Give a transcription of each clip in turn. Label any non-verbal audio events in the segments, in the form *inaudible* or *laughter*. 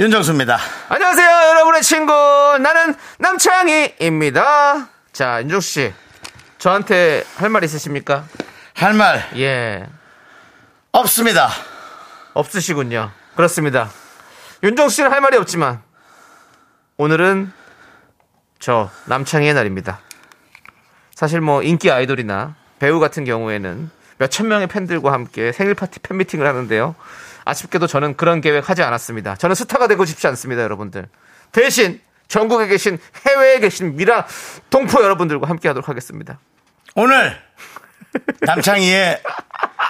윤정수입니다. 안녕하세요, 여러분의 친구. 나는 남창희입니다. 자, 윤종수 씨. 저한테 할 말 있으십니까? 할 말 예. 없습니다. 없으시군요. 그렇습니다. 윤종수 씨는 할 말이 없지만, 오늘은 저 남창희의 날입니다. 사실 뭐 인기 아이돌이나 배우 같은 경우에는 몇천 명의 팬들과 함께 생일 파티 팬미팅을 하는데요. 아쉽게도 저는 그런 계획 하지 않았습니다. 저는 스타가 되고 싶지 않습니다, 여러분들. 대신 전국에 계신 해외에 계신 미라 동포 여러분들과 함께 하도록 하겠습니다. 오늘 남창희의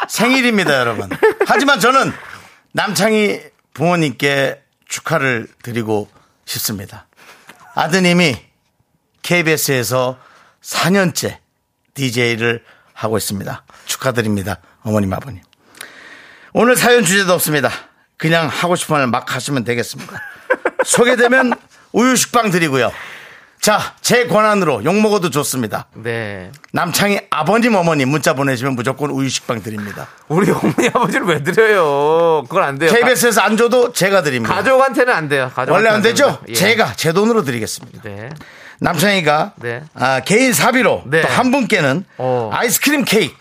생일입니다, 여러분. 하지만 저는 남창희 부모님께 축하를 드리고 싶습니다. 아드님이 KBS에서 4년째 DJ를 하고 있습니다. 축하드립니다. 어머님, 아버님. 오늘 사연 주제도 없습니다. 그냥 하고 싶은 말 막 하시면 되겠습니다. 소개되면 우유 식빵 드리고요. 자, 제 권한으로 욕 먹어도 좋습니다. 네. 남창희 아버님, 어머니 문자 보내시면 무조건 우유 식빵 드립니다. 우리 어머니 아버지를 왜 드려요? 그건 안 돼요. KBS에서 안 줘도 제가 드립니다. 가족한테는 안 돼요. 가족한테는 원래 안 되죠? 예. 제가 제 돈으로 드리겠습니다. 네. 남창희가 네. 아, 개인 사비로 네. 또 한 분께는 어. 아이스크림 케이크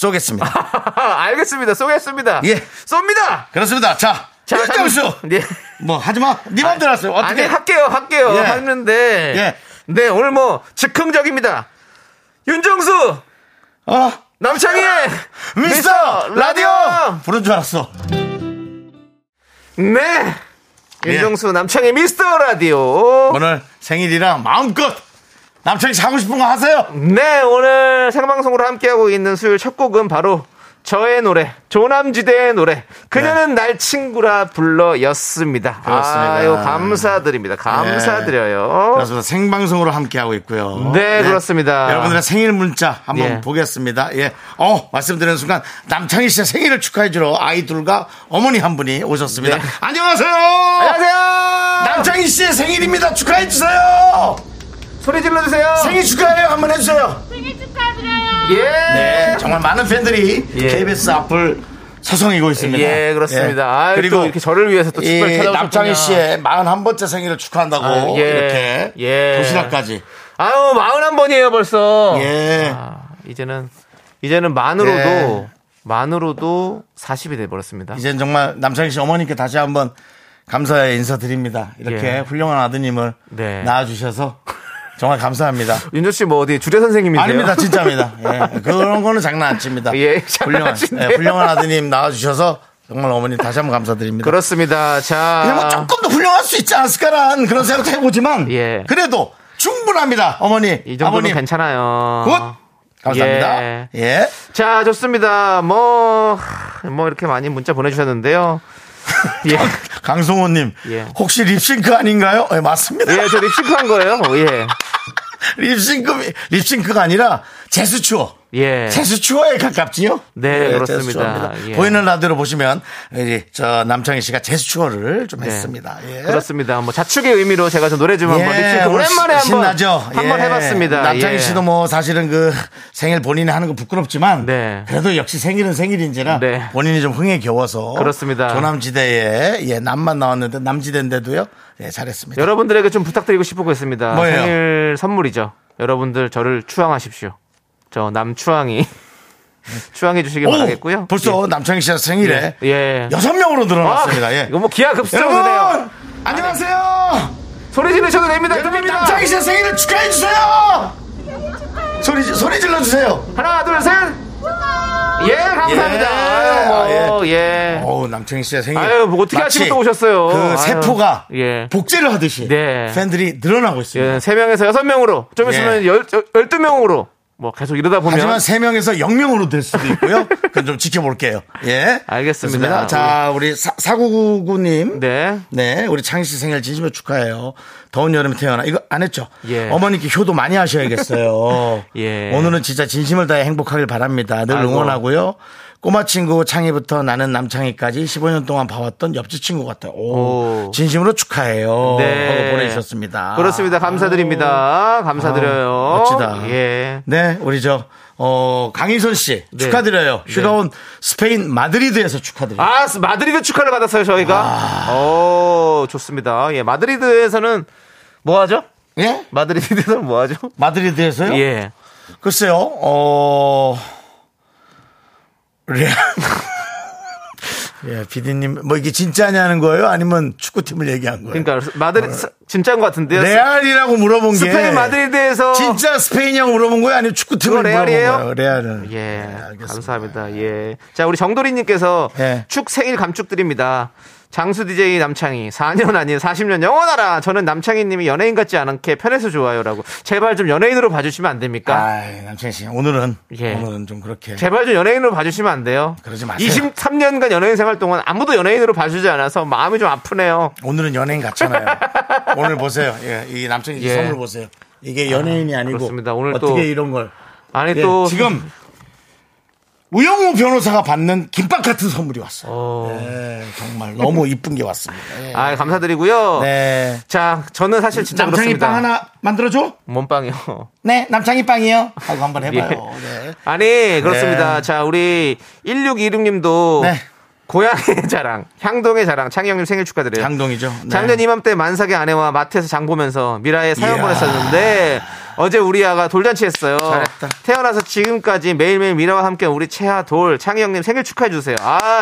쏘겠습니다. *laughs* 알겠습니다. 쏘겠습니다. 예. 쏘입니다. 그렇습니다. 자, 자. 참- 네. 뭐 하지 마. 네 맘대로 하세요. 어떻게? 아니 할게요, 할게요. 예. 하는데 예. 네 오늘 뭐 즉흥적입니다. 윤정수 어? 남창희의 *laughs* 미스터 라디오 부른 줄 알았어. 네. 예. 윤정수 남창희 미스터 라디오. 오늘 생일이라 마음껏 남창희 사고 싶은 거 하세요. 네, 오늘 생방송으로 함께하고 있는 수요일 첫 곡은 바로 저의 노래, 조남지대의 노래, 그녀는 날 친구라 불러였습니다. 네. 그렇습니다. 아유, 감사드립니다. 감사드려요. 그렇습니다. 생방송으로 함께하고 있고요. 네, 그렇습니다. 여러분들의 생일 문자 한번 예. 보겠습니다. 예. 어, 말씀드리는 순간 남창희 씨의 생일을 축하해주러 아이들과 어머니 한 분이 오셨습니다. 네. 안녕하세요. 안녕하세요! 남창희 씨의 생일입니다. 축하해주세요. 소리 질러주세요. 생일 축하해요. 한번 해주세요. 예. 네. 정말 많은 팬들이 예. KBS 앞을 서성이고 있습니다. 예, 그렇습니다. 아유, 또 이렇게 저를 위해서 또 특별 이 찾아오셨군요. 남창희 씨의 41번째 생일을 축하한다고 아, 예. 이렇게 예. 도시락까지. 아유, 마흔 한 번이에요, 벌써. 예. 아, 이제는, 이제는 만으로도, 예. 만으로도 40이 돼 버렸습니다. 이젠 정말 남창희 씨 어머니께 다시 한번 감사의 인사드립니다. 이렇게 예. 훌륭한 아드님을 네. 낳아 주셔서 정말 감사합니다. 윤조 씨 뭐 어디 주례 선생님이세요? 아닙니다, 진짜입니다. *laughs* 예, 그런 거는 장난 안 칩니다. 예, 훌륭한. 예, 훌륭한 아드님 낳아주셔서 정말 어머니 다시 한번 감사드립니다. 그렇습니다. 자. 그냥 뭐 조금 더 훌륭할 수 있지 않았을까라는 그런 생각도 해보지만 예. 그래도 충분합니다, 어머니, 이 정도는 아버님. 괜찮아요. Good! 감사합니다. 예. 예. 자, 좋습니다. 뭐, 뭐 이렇게 많이 문자 보내주셨는데요. 예. 강성호님, 예. 혹시 립싱크 아닌가요? 예, 맞습니다. 예, 저 립싱크 한 거예요. 예. *laughs* 립싱크, 립싱크가 아니라 제스추어. 예. 제스추어에 가깝지요? 네, 그렇습니다. 제스추어입니다. 예. 보이는 라디오로 보시면, 이, 저, 남창희 씨가 제스추어를 좀 네. 했습니다. 예. 그렇습니다. 뭐 자축의 의미로 제가 좀 노래 좀 한번 예, 립싱크 오랜만에 한번 신나죠? 한번 예. 해봤습니다. 남창희 예. 씨도 뭐 사실은 그 생일 본인이 하는 거 부끄럽지만 네. 그래도 역시 생일은 생일인지라 네. 본인이 좀 흥에 겨워서 그렇습니다. 조남지대에 예, 남만 나왔는데 남지대인데도요. 예, 잘했습니다. 여러분들에게 좀 부탁드리고 싶은 거 있습니다. 뭐예요? 생일 선물이죠. 여러분들 저를 추앙하십시오. 저 남추앙이 *laughs* 추앙해 주시기 오, 바라겠고요. 벌써 남창희 씨가 생일에 예. 예. 여섯 명으로 늘어났습니다. 아, 예. 이거 뭐. 여러분 안녕하세요. 소리 지르셔도 됩니다. 여러분. 남창희 씨의 생일을 축하해 주세요. 소리 소리 질러 주세요. 하나, 둘, 셋. 예, 감사합니다. 예. 아유, 뭐, 예. 어우 남창희 씨의 생일. 아유, 뭐 어떻게 마치 하시고 또 오셨어요. 그 아유. 세포가 예. 복제를 하듯이 네. 팬들이 늘어나고 있습니다. 예, 3명에서 6명으로, 좀 있으면 예. 열 12명으로 뭐 계속 이러다 보면 하지만 세 명에서 영명으로 될 수도 있고요. *laughs* 그건 좀 지켜볼게요. 예. 알겠습니다. 자, 우리 사, 사구구구님. 네. 네, 우리 창희 씨 생일 진심으로 축하해요. 더운 여름에 태어나. 이거 안 했죠? 예. 어머니께 효도 많이 하셔야겠어요. *laughs* 예. 오늘은 진짜 진심을 다해 행복하길 바랍니다. 늘 아이고. 응원하고요. 꼬마 친구 창희부터 나는 남창희까지 15년 동안 봐왔던 옆집 친구 같아요. 오, 오. 진심으로 축하해요. 네. 하고 보내주셨습니다. 그렇습니다. 감사드립니다. 감사드려요. 아, 멋지다. 예. 네, 우리 저, 어, 강희선 씨 네. 축하드려요. 휴가 온 스페인 마드리드에서 축하드려요. 아, 마드리드 축하를 받았어요, 저희가. 아. 오, 좋습니다. 예, 마드리드에서는 뭐 하죠? 예? 마드리드에서는 *laughs* 뭐 하죠? 마드리드에서요? 예. 글쎄요, 어, 레알. *laughs* 예, PD님, 뭐 이게 진짜냐는 거예요? 아니면 축구팀을 얘기한 거예요? 그러니까 마드리드 진짜인 것 같은데요. 레알이라고 물어본 게. 스페인 마드리드에서 진짜 스페인이라고 물어본 거예요? 아니면 축구팀을 그거 물어본 레알이에요? 거예요? 레알은. 예, 네. 감사합니다. 예. 자, 우리 정도리님께서 예. 축 생일 감축 드립니다. 장수 DJ 남창희 4년 아닌 40년 영원하라. 저는 남창희님이 연예인 같지 않게 편해서 좋아요라고. 제발 좀 연예인으로 봐주시면 안 됩니까? 아이, 남친 씨, 오늘은, 예. 오늘은 좀 그렇게. 제발 좀 연예인으로 봐주시면 안 돼요. 그러지 마세요. 23년간 연예인 생활 동안 아무도 연예인으로 봐주지 않아서 마음이 좀 아프네요. 오늘은 연예인 같잖아요. *laughs* 오늘 보세요. 예, 이 남친 씨 예. 선물 보세요. 이게 연예인이 아 니고. 그렇습니다. 오늘 어떻게 또- 이런 걸. 아니 예, 또 지금 우영우 변호사가 받는 김밥 같은 선물이 왔어요. 어. 예, 정말 너무 이쁜 게 왔습니다. 예. 아 감사드리고요. 네. 자, 저는 사실 진짜 남창이 그렇습니다. 빵 하나 만들어줘? 몸빵이요. 네, 남창이 빵이요. 하고 한번 *laughs* 해봐요. 예. 네. 아니 그렇습니다. 네. 자 우리 1626님도 네. 고향의 *laughs* 자랑, 향동의 자랑, 창희 형님 생일 축하드려요. 장동이죠. 네. 작년 이맘때 만삭의 아내와 마트에서 장 보면서 미라에 사연 이야. 보냈었는데 어제 우리 아가 돌잔치 했어요. 잘했다. 태어나서 지금까지 매일매일 미라와 함께 우리 채아 돌 창희 형님 생일 축하해 주세요. 아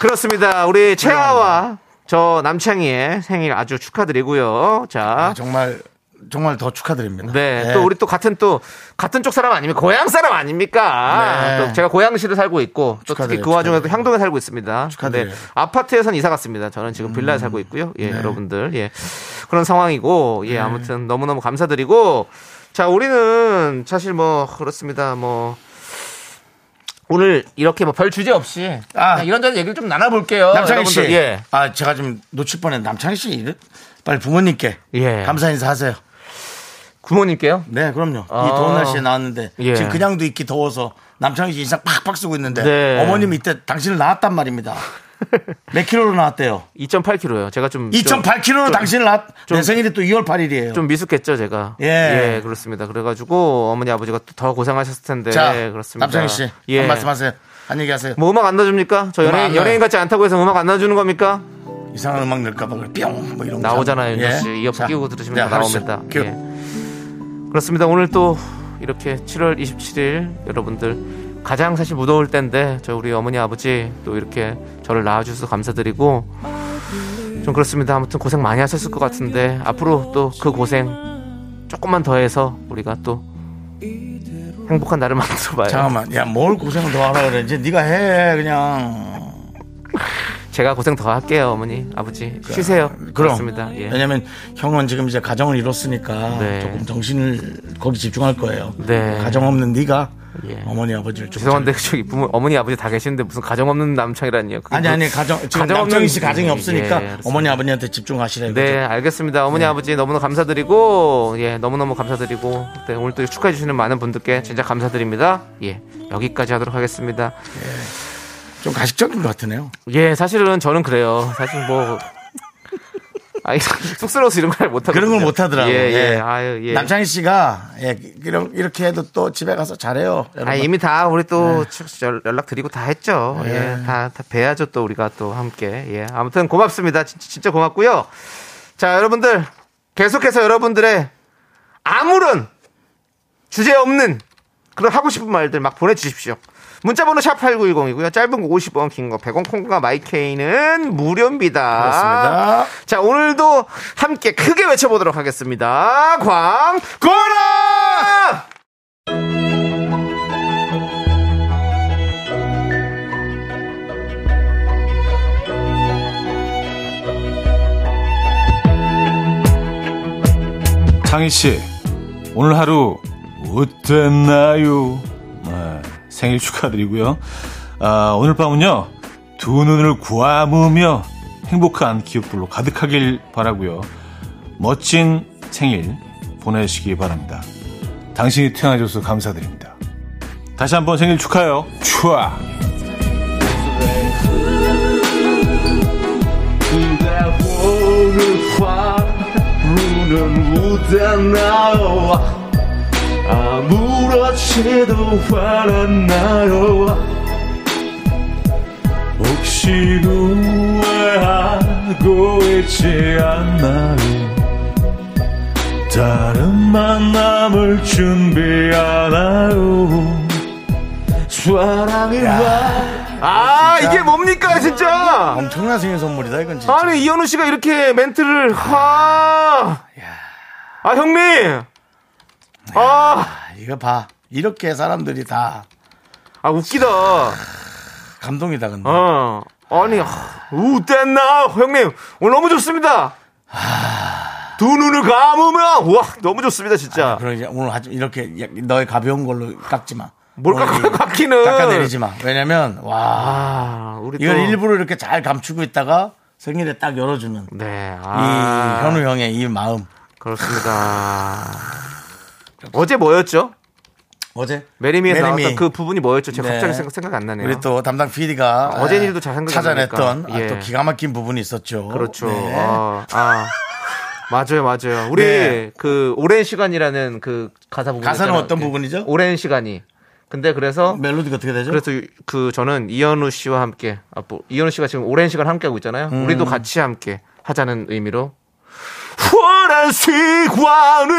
그렇습니다. 우리 채아와 저 남창희의 생일 아주 축하드리고요. 자. 아, 정말 정말 더 축하드립니다. 네, 또 우리 또 같은 또 같은 쪽 사람 아닙니까? 고향 사람 아닙니까? 네. 또 제가 고양시를 살고 있고 또 특히 축하드려요, 그 와중에도 축하드려요. 향동에 살고 있습니다. 축하드려요. 음. 근데 아파트에선 이사 갔습니다. 저는 지금 빌라에 살고 있고요. 예, 여러분들 예 그런 상황이고 네. 예 아무튼 너무 너무 감사드리고 자 우리는 사실 뭐 그렇습니다. 뭐 오늘 이렇게 뭐 별 주제 없이 아. 이런저런 얘기를 좀 나눠볼게요. 남창희 씨. 예. 아, 제가 좀 놓칠 뻔했 남창희 씨. 빨리 부모님께 예. 감사 인사 하세요. 부모님께요. 네, 그럼요. 아. 이 더운 날씨에 나왔는데 예. 지금 그냥도 있기 더워서 남창희 씨 인상 팍팍 쓰고 있는데 네. 어머님이 이때 당신을 낳았단 말입니다. *laughs* 몇 킬로로 나왔대요? 2.8kg요. 제가 좀 2.8킬로로 좀- 당신을 낳았. 좀- 내 생일이 또 2월 8일이에요. 좀 미숙했죠, 제가. 예. 그렇습니다. 그래가지고 어머니 아버지가 또더 고생하셨을 텐데. 자, 그렇습니다. 남창희 씨, 예. 한 말씀하세요. 한 얘기하세요. 뭐 음악 안 넣어줍니까? 저 연예인. 연예인 같지 않다고 해서 음악 안 넣어주는 겁니까? 이상한 음악 넣을까봐 그래. 뿅! 뭐 이런 거. 나오잖아요, 예. 씨. 이어폰 자, 끼고 들으시면 네, 다 하시죠. 나옵니다. 큐. 예. 그렇습니다. 오늘 또 이렇게 7월 27일 여러분들 가장 사실 무더울 때인데 저 우리 어머니 아버지 또 이렇게 저를 낳아주셔서 감사드리고 좀 그렇습니다. 아무튼 고생 많이 하셨을 것 같은데 앞으로 또 그 고생 조금만 더해서 우리가 또 행복한 날을 만들어봐요. 잠깐만. 야, 뭘 고생을 더 하라 그래. 이제 네가 해. 그냥. 제가 고생 더 할게요, 어머니, 아버지. 쉬세요. 그럼. 그렇습니다. 예. 왜냐면 형은 지금 이제 가정을 이뤘으니까 네. 조금 정신을 거기 집중할 거예요. 네. 가정 없는 네가 예. 어머니 아버지를 좀 죄송한데 저기 부모 어머니 아버지 다 계시는데 무슨 가정 없는 남창이라니요. 그게 아니 뭐- 아니 가정 지금 가정 없는- 씨 가정이 예, 없으니까 예. 어머니 아버지한테 집중하시라 이거죠. 네, 알겠습니다. 어머니 아버지 너무너무 감사드리고 예, 너무너무 감사드리고 네, 오늘 또 축하해 주시는 많은 분들께 진짜 감사드립니다. 예. 여기까지 하도록 하겠습니다. 좀 가식적인 것 같으네요. 예, 사실은 저는 그래요. 사실 뭐 *laughs* 아니 쑥스러워서 이런 걸 못하고 그런 걸 못하더라고요. 예, 예. 예. 아유, 예. 남창희 씨가 예, 이런- 이렇게 해도 또 집에 가서 잘해요. 아, 이미 다 우리 또 네. 연- 연락 드리고 다 했죠. 예, 다, 다 뵈야죠 또 우리가 또 함께. 예, 아무튼 고맙습니다. 진짜, 진짜 고맙고요. 자, 여러분들 계속해서 여러분들의 아무런 주제 없는 그런 하고 싶은 말들 막 보내주십시오. 문자번호 샵 8910이고요. 짧은 거 50원, 긴 거 100원, 콩과 마이케이는 무료입니다. 그렇습니다. 자, 오늘도 함께 크게 외쳐보도록 하겠습니다. 광고라! 창희 씨, 오늘 하루 어땠나요? 네, 생일 축하드리고요. 아, 오늘 밤은요, 두 눈을 구아무며 행복한 기억들로 가득하길 바라고요. 멋진 생일 보내시기 바랍니다. 당신이 태어나줘서 감사드립니다. 다시 한번 생일 축하해요. 추아! 아무렇지도 않았나요? 혹시 후회하고 있지 않나요? 다른 만남을 준비하나요? 사랑이 와 아, 이게 뭡니까, 진짜? 엄청난 생일 선물이다 이건 진짜. 아니, 이현우 씨가 이렇게 멘트를, 하. 아, 형님! 아, 아, 이거 봐. 이렇게 사람들이 다 아, 웃기다. 감동이다 근데. 어. 아니, 웃됐나? 형님, 오늘 너무 좋습니다. 두 눈을 감으면, 와, 너무 좋습니다, 진짜. 그럼 이제 오늘 하지 이렇게 너의 가벼운 걸로 깎지 마. 뭘 깎아, 이- 깎기는. 깎아내리지 마. 왜냐면 와 아, 우리 또. 이걸 일부러 이렇게 잘 감추고 있다가 생일에 딱 열어주는 네, 이 아. 현우 형의 이 마음. 그렇습니다. 어제 뭐였죠? 어제 Marry Me에서 Marry Me. 나왔던 그 부분이 뭐였죠? 제가 네. 갑자기 생각, 생각 안 나네요. 우리 또 담당 PD가 어제 일도 잘 찾아냈던. 아, 예. 또 기가 막힌 부분이 있었죠. 그렇죠. 네. 아, 아. 맞아요, 맞아요. 우리 네. 그 오랜 시간이라는 그 가사 부분 가사는. 어떤 예. 부분이죠? 오랜 시간이. 근데 그래서 멜로디가 어떻게 되죠? 그래서 그 저는 이현우 씨와 함께 아, 뭐, 이현우 씨가 지금 오랜 시간 함께 하고 있잖아요. 음. 우리도 같이 함께 하자는 의미로 후 오랜 시간을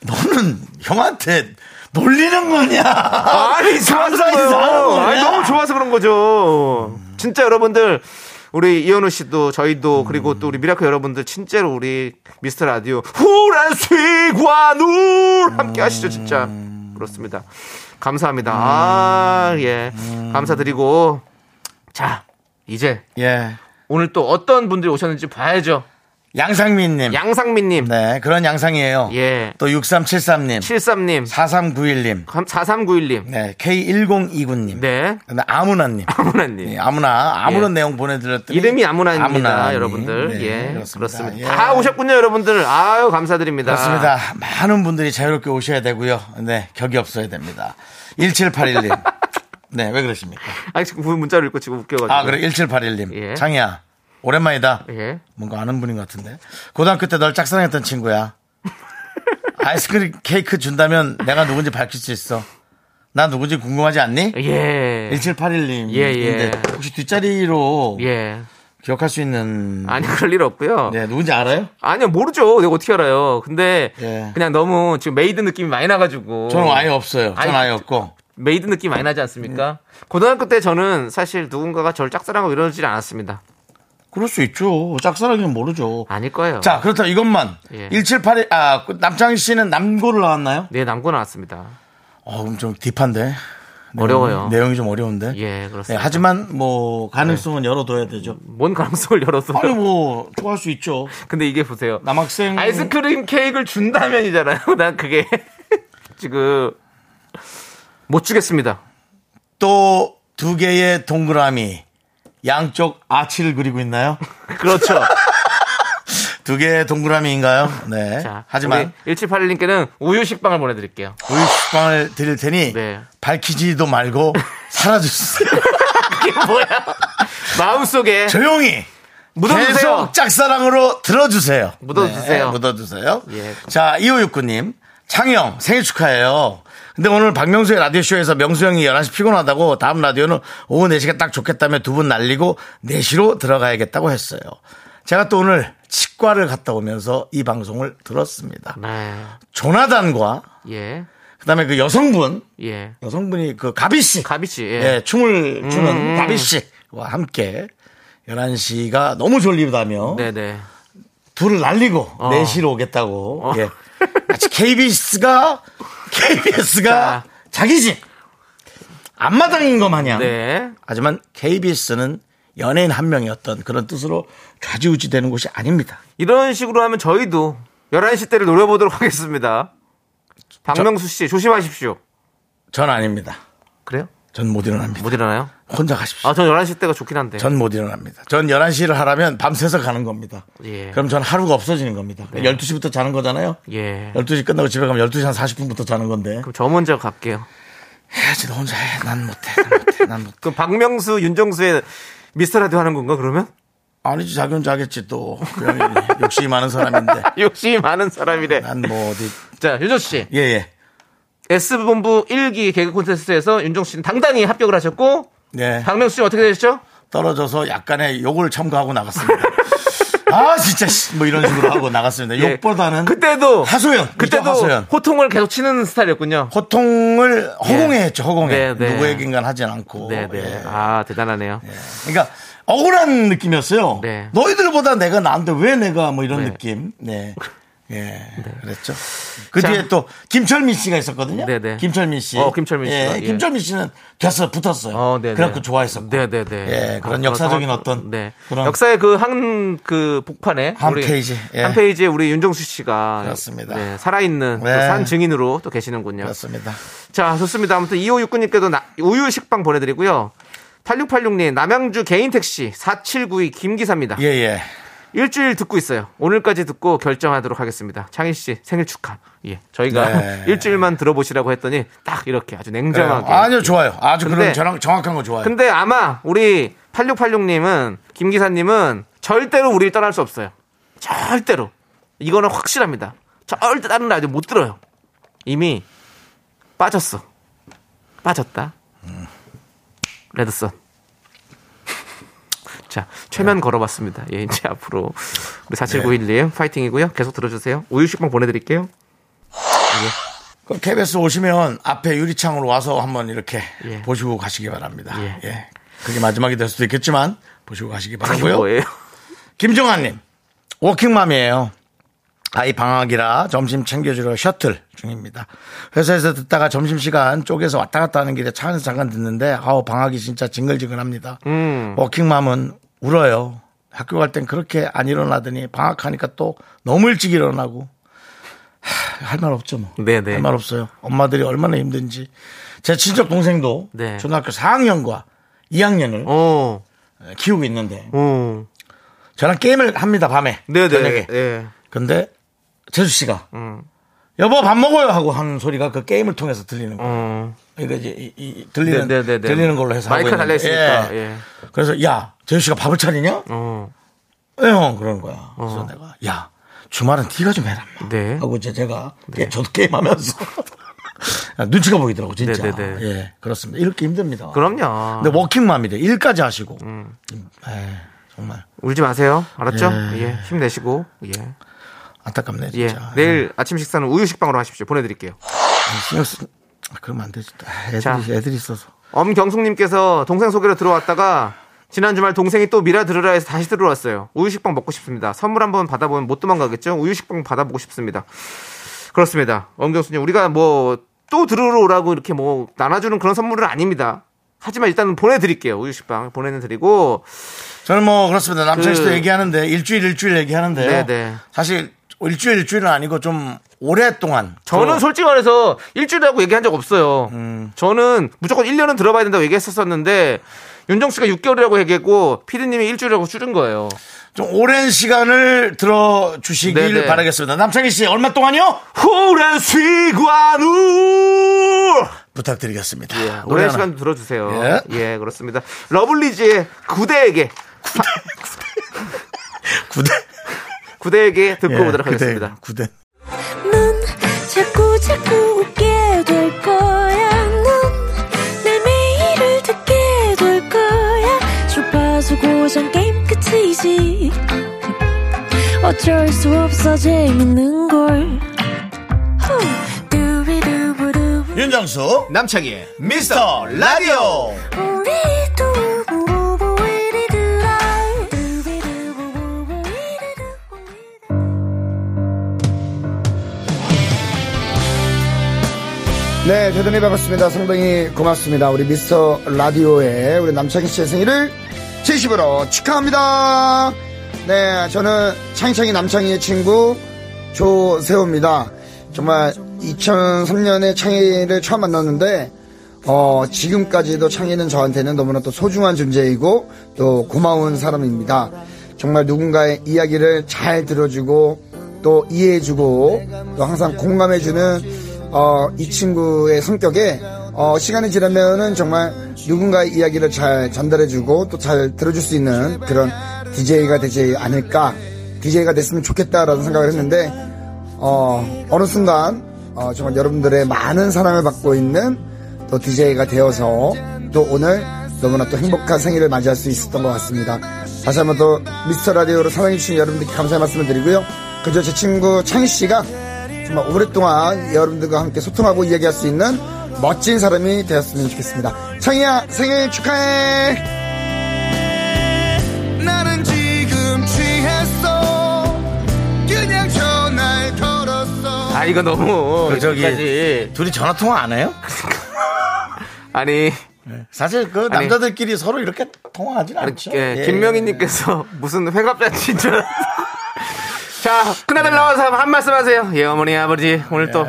너는 형한테 놀리는 거냐? 아니 좋아서? 아니 너무 좋아서 그런 거죠. 진짜 여러분들 우리 이현우 씨도 저희도 그리고 또 우리 미라클 여러분들 진짜로 우리 미스터 라디오 오랜 시간을 함께 하시죠 진짜 그렇습니다. 감사합니다. 아 예. 감사드리고 자 이제 예. 오늘 또 어떤 분들이 오셨는지 봐야죠. 양상민님. 양상민님, 네, 그런 양상이에요. 예, 또 6373님, 73님, 4391님, 4391님, 네, K1029님, 네, 아무나님. 아무나님. 네, 아무나 아무런 예. 내용 보내드렸더니 이름이 아무나입니다, 아무나님. 여러분들. 네, 예, 그렇습니다. 그렇습니다. 예. 다 오셨군요, 여러분들. 아유, 감사드립니다. 그렇습니다. 많은 분들이 자유롭게 오셔야 되고요. 네, 격이 없어야 됩니다. 1781님. *laughs* 네, 왜 그러십니까? 아니, 지금 문자를 읽고 지금 웃겨가지고. 아, 그래, 1781님. 예. 창희야, 오랜만이다. 예. 뭔가 아는 분인 것 같은데. 고등학교 때 널 짝사랑했던 친구야. *laughs* 아이스크림 케이크 준다면 내가 누군지 밝힐 수 있어. 나 누군지 궁금하지 않니? 예. 1781님. 예, 예. 혹시 뒷자리로 예. 기억할 수 있는. 아니, 그럴 일 없고요. 네, 누군지 알아요? 아니요, 모르죠. 내가 어떻게 알아요. 근데 예. 그냥 너무 지금 made 느낌이 많이 나가지고. 저는 아예 없어요. 저는 아니, 아예 없고. made 느낌 많이 나지 않습니까? 고등학교 때 저는 사실 누군가가 저를 짝사랑하고 이러질 않았습니다. 그럴 수 있죠. 짝사랑이면 모르죠. 아닐 거예요. 자, 그렇다면 이것만. 예. 1781, 아, 그 남창희 씨는 남고를 나왔나요? 네, 남고 나왔습니다. 어, 그럼 좀 deep한데. 어려워요. 내용이 좀 어려운데. 예, 네, 그렇습니다. 하지만 뭐 가능성은 열어둬야 되죠. 뭔 가능성을 열었어요. 아니 뭐 좋아할 수 있죠. 근데 이게 보세요. 남학생 아이스크림 케이크를 준다면이잖아요. *laughs* 난 그게 *laughs* 지금 못 주겠습니다. 또 두 개의 동그라미 양쪽 아치를 그리고 있나요? *laughs* 그렇죠. 두 개의 동그라미인가요? 네. 자, 하지만 우리 1781님께는 우유 식빵을 보내드릴게요. 우유 식빵을 드릴 테니 네. 밝히지도 말고 *laughs* 사라져주세요. 이게 뭐야? 마음속에 조용히 묻어주세요. 계속 짝사랑으로 들어주세요. 묻어주세요. 네, 묻어주세요. 예. 자, 2569님. 창영 생일 축하해요. 근데 오늘 박명수의 라디오쇼에서 명수 형이 11시 피곤하다고 다음 라디오는 오후 4시가 딱 좋겠다며 두 분 날리고 4시로 들어가야겠다고 했어요. 제가 또 오늘 치과를 갔다 오면서 이 방송을 들었습니다. 네. 조나단과 예. 그다음에 그 여성분 예. 여성분이 그 가비 씨 가비 씨. 예. 예, 춤을 추는 음. 가비 씨와 함께 11시가 너무 졸리다며 네네. 둘을 날리고 어. 4시로 오겠다고. 예. 마치 KBS가 KBS가 자. 자기 집 앞마당인 것 마냥. 네. 하지만 KBS는 연예인 한 명이었던 그런 뜻으로 좌지우지 되는 곳이 아닙니다. 이런 식으로 하면 저희도 11시 때를 노려보도록 하겠습니다. 박명수 씨, 조심하십시오. 전 아닙니다. 그래요? 전 못 일어납니다. 못 일어나요? 혼자 가십시오. 아, 전 11시 때가 좋긴 한데. 전 못 일어납니다. 전 11시를 하라면 밤새서 가는 겁니다. 예. 그럼 전 하루가 없어지는 겁니다. 12시부터 자는 거잖아요. 예. 12시 끝나고 집에 가면 12시 한 40분부터 자는 건데. 그럼 저 먼저 갈게요. 해야지, 너 혼자 해. 난 못해. 난 못해. 난 못해. *laughs* 그럼 박명수, 윤정수의 미스터 라디오 하는 건가, 그러면? 아니지, 자기 혼자 하겠지, 또. *laughs* 욕심이 많은 사람인데. *laughs* 욕심이 많은 사람이래. 난 뭐 어디. 자, 윤정수 씨. 예, 예. S본부 1기 개그 콘테스트에서 윤정수 씨는 당당히 합격을 하셨고, 네. 박명수 씨는 어떻게 되셨죠? 떨어져서 약간의 욕을 첨가하고 나갔습니다. *laughs* 아, 진짜, 씨, 뭐 이런 식으로 하고 나갔습니다. 예. 욕보다는. 그때도 하소연. 그때도 하소연. 호통을 계속 치는 스타일이었군요. 호통을 허공에 했죠, 허공에. 네, 네. 누구에겐간 하진 않고. 네, 네. 예. 아, 대단하네요. 그러니까 억울한 느낌이었어요. 네. 너희들보다 내가 나은데 왜 내가 뭐 이런 네. 느낌. 네. 예, 그랬죠. 그 자. 뒤에 또 김철민 씨가 있었거든요. 네, 네. 김철민 씨. 어, 김철민 예, 씨가, 예. 김철민 씨는 됐어, 붙었어요. 어, 네, 그래갖고 네. 좋아했었고. 네, 네, 네. 예, 그런 어, 역사적인 상황- 어떤 네. 그런 역사의 그한그 복판에 한 우리 페이지, 예. 한 페이지에 우리 윤정수 씨가 그렇습니다. 네, 살아있는 또 네. 산 증인으로 또 계시는군요. 그렇습니다. 자, 좋습니다. 아무튼 2569님께도 우유 식빵 보내드리고요. 8686님, 남양주 개인 택시 4792 김기사입니다. 예, 예. 일주일 듣고 있어요. 오늘까지 듣고 결정하도록 하겠습니다. 창희 씨 생일 축하. 예. 저희가 네. *laughs* 일주일만 들어보시라고 했더니 딱 이렇게 아주 냉정하게. 아니요, 좋아요. 아주 근데- 그런 정확한 거 좋아요. 근데 아마 우리 8686님은 김 기사님은 절대로 우리를 떠날 수 없어요. 절대로. 이거는 확실합니다. 절대 다른 라디오 못 들어요. 이미 빠졌어. 빠졌다. 레드썬. 자, 최면 걸어봤습니다. 예, 이제 앞으로 우리 4791님 파이팅이고요. 계속 들어주세요. 우유식빵 보내드릴게요. 그 KBS 오시면 앞에 유리창으로 와서 한번 이렇게 예. 보시고 가시기 바랍니다. 예. 예. 그게 마지막이 될 수도 있겠지만 보시고 가시기 바라고요. 뭐예요? 김정환님, 워킹맘이에요. 아이 방학이라 점심 챙겨주러 셔틀 중입니다. 회사에서 듣다가 점심시간 쪽에서 왔다 갔다 하는 길에 차 안에서 잠깐 듣는데, 아우, 방학이 진짜 징글징글합니다. 음. 워킹맘은 울어요. 학교 갈 땐 그렇게 안 일어나더니 방학하니까 또 너무 일찍 일어나고. 할 말 없죠, 뭐. 네네. 할 말 없어요. 엄마들이 얼마나 힘든지. 제 친척 동생도 네. 초등학교 4학년과 2학년을 어, 키우고 있는데, 어. 저랑 게임을 합니다, 밤에. 네네. 저녁에. 네. 근데 재수 씨가 음. 여보 밥 먹어요 하고 하는 소리가 그 게임을 통해서 들리는 거예요. 어. 그러니까 이제 이, 이 들리는 네, 네, 네, 네. 들리는 걸로 해서 마이크가 하고 있는데. 달려 있으니까, 예. 예. 그래서 야 재수 씨가 밥을 차리냐? 어. 예, 형 그러는 거야. 그래서 내가 야 주말은 네가 좀 해라. 네. 하고 이제 제가 게- 저도 게임하면서 *laughs* 눈치가 보이더라고 진짜. 네, 네, 네. 예 그렇습니다. 이렇게 힘듭니다. 그럼요. 근데 워킹맘이래 일까지 하시고. 음. 에 정말 울지 마세요. 알았죠? 예. 예. 힘내시고. 예. 안타깝네 예. 진짜. 내일 아침 식사는 우유 식빵으로 하십시오. 보내드릴게요. 아, 그러면 안 되지. 아, 애들이 자. 애들이 있어서. 엄경숙님께서 동생 소개로 들어왔다가 지난 주말 동생이 또 미라 들으라 해서 다시 들어왔어요. 우유 식빵 먹고 싶습니다. 선물 한번 받아보면 못 도망가겠죠? 우유 식빵 받아보고 싶습니다. 그렇습니다. 엄경수님 우리가 뭐 또 들으러 오라고 이렇게 뭐 나눠주는 그런 선물은 아닙니다. 하지만 일단은 보내드릴게요. 우유 식빵 보내드리고 저는 뭐 그렇습니다. 남창희 씨도 그- 얘기하는데 일주일 일주일 얘기하는데요. 네네. 사실 일주일 일주일은 아니고 좀 오랫동안 저는 또 솔직히 말해서 일주일이라고 얘기한 적 없어요. 음. 저는 무조건 1년은 들어봐야 된다고 얘기했었었는데 윤정수 씨가 6개월이라고 얘기했고 피디님이 일주일이라고 줄인 거예요. 좀 오랜 시간을 들어 주시길 네네. 바라겠습니다. 남창희 씨 얼마 동안요? 오랜 시간을 부탁드리겠습니다. 예, 노래 오랜. 시간 들어주세요. 예. 예. 그렇습니다. 러블리즈의 구대에게 구대 *laughs* 구대 에게 듣고 예, 오도록 구대, 하겠습니다. 구대. 넌 자꾸 자꾸 웃게 될 거야. 넌내 매일을 듣게 될 거야. 주파수 고정 게임 끝이지. 어쩔 수 없어 재밌는 걸. 후. 윤정수 남창희의 미스터 라디오. 네, 대단히 반갑습니다. 상당히 고맙습니다. 우리 미스터 라디오의 우리 남창희 씨의 생일을 진심으로 축하합니다. 네, 저는 창희창희 남창희의 친구 조세호입니다. 정말 2003년에 창희를 처음 만났는데 어, 지금까지도 창희는 저한테는 너무나 또 소중한 존재이고 또 고마운 사람입니다. 정말 누군가의 이야기를 잘 들어주고 또 이해해주고 또 항상 공감해주는 어, 이 친구의 성격에 어, 시간이 지나면은 정말 누군가의 이야기를 잘 전달해주고 또 잘 들어줄 수 있는 그런 DJ가 되지 않을까 DJ가 됐으면 좋겠다라는 생각을 했는데 어, 어느 순간 어, 정말 여러분들의 많은 사랑을 받고 있는 또 DJ가 되어서 또 오늘 너무나 또 행복한 생일을 맞이할 수 있었던 것 같습니다. 다시 한번 또 미스터 라디오로 사랑해주신 여러분들께 감사의 말씀을 드리고요. 그저 제 친구 창희 씨가 정말 오랫동안 여러분들과 함께 소통하고 이야기할 수 있는 멋진 사람이 되었으면 좋겠습니다. 창희야 생일 축하해! 나는 지금 취했어 그냥 전화를 걸었어 아, 이거 너무. 그 저기 여기까지. 둘이 전화 통화 안 해요? *laughs* 아니, 사실 그 아니. 남자들끼리 서로 이렇게 통화하진 아니, 않죠. 예, 예. 김명희님께서 무슨 회갑잔치인 줄 알았어. 자, 큰아들 나와서 한 말씀 하세요. 예, 어머니, 아버지. 오늘 또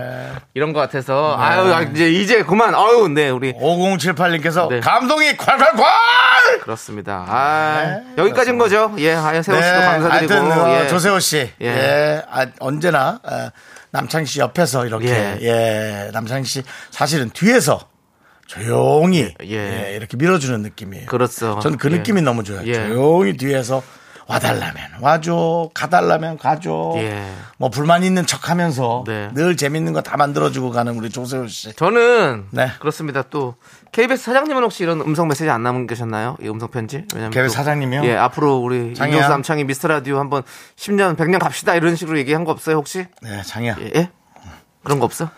이런 것 같아서. 아유, 아, 이제, 이제 그만. 아유, 네, 우리. 5078님께서 네. 감동이 콸콸콸! 그렇습니다. 아, 여기까지인 거죠. 예, 하여 세호 씨도 감사드리고. 네, 하여튼 어, 예. 조세호 씨, 예. 예, 아, 언제나 어, 남창희 씨 옆에서 이렇게 예. 예, 남창희 씨 사실은 뒤에서 조용히 예. 예, 이렇게 밀어주는 느낌이에요. 그렇죠. 저는 그 예. 느낌이 너무 좋아요. 예. 조용히 뒤에서 와달라면 와줘, 가달라면 가줘. 예. 뭐 불만 있는 척하면서 네. 늘 재밌는 거 다 만들어주고 가는 우리 조세호 씨. 저는 네. 그렇습니다. 또 KBS 사장님은 혹시 이런 음성 메시지 안 남기셨나요? 이 음성 편지? 왜냐면 KBS 또- 사장님이요? 예, 앞으로 우리. 윤정수 남창희 미스터 라디오 한번 10년, 100년 갑시다 이런 식으로 얘기한 거 없어요 혹시? 네, 장이야. 예? 예? 그런 거 없어?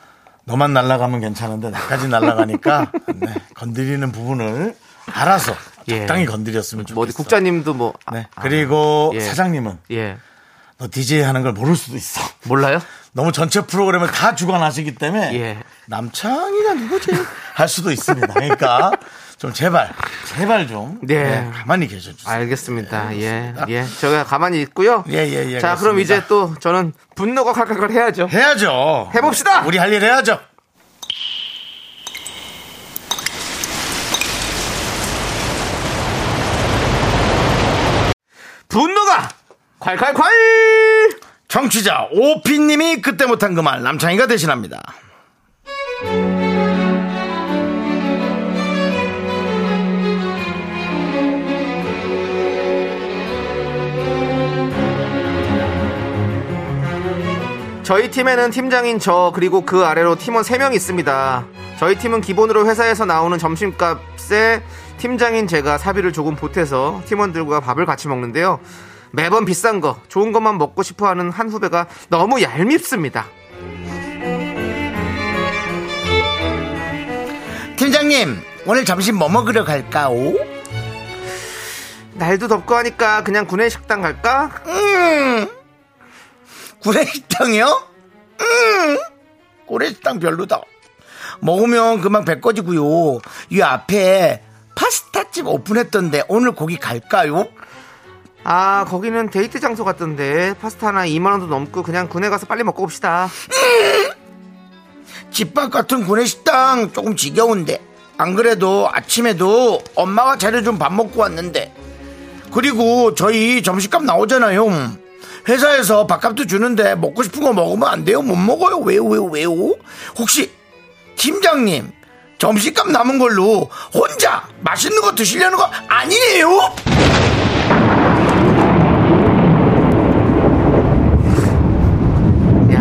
너만 날아가면 괜찮은데 나까지 날아가니까 *laughs* 네, 건드리는 부분을 알아서 예. 적당히 건드렸으면 좋겠어. 뭐 어디 국장님도 뭐 아, 네. 그리고 예. 사장님은 예. 너 DJ 하는 걸 모를 수도 있어. 몰라요? 너무 전체 프로그램을 다 주관하시기 때문에 예. 남창이가 누구지 할 수도 있습니다. 그러니까 좀 제발 제발 좀 네. 네, 가만히 계셔 주세요. 알겠습니다. 예. 예. 제가 가만히 있고요. 예, 예, 예, 자, 그럼 그렇습니다. 이제 또 저는 분노가 칼칼칼 해야죠. 해야죠. 해 봅시다. 우리 할 일 해야죠. 분노가 콸콸콸! 청취자 오피님이 그때 못한 그 말 남창희가 대신합니다. 저희 팀에는 팀장인 저 그리고 그 아래로 팀원 3명 있습니다. 저희 팀은 기본으로 회사에서 나오는 점심값 에 팀장인 제가 사비를 조금 보태서 팀원들과 밥을 같이 먹는데요. 매번 비싼 거, 좋은 것만 먹고 싶어 하는 한 후배가 너무 얄밉습니다. 팀장님 오늘 점심 뭐 먹으러 갈까오? 날도 덥고 하니까 그냥 구내식당 갈까? 음. 구내식당이요? 음. 구내식당 별로다. 먹으면 그만 배 꺼지고요. 이 앞에 파스타집 오픈했던데 오늘 거기 갈까요? 아, 거기는 데이트 장소 같던데. 파스타 하나 2만 원도 넘고 그냥 구내 가서 빨리 먹고 옵시다. 집밥 같은 구내식당 조금 지겨운데. 안 그래도 아침에도 엄마가 차려준 밥 먹고 왔는데. 그리고 저희 점심값 나오잖아요. 회사에서 밥값도 주는데 먹고 싶은 거 먹으면 안 돼요? 못 먹어요? 왜요? 왜요? 왜요? 혹시 팀장님 점심값 남은 걸로 혼자 맛있는 거 드시려는 거 아니에요? 야,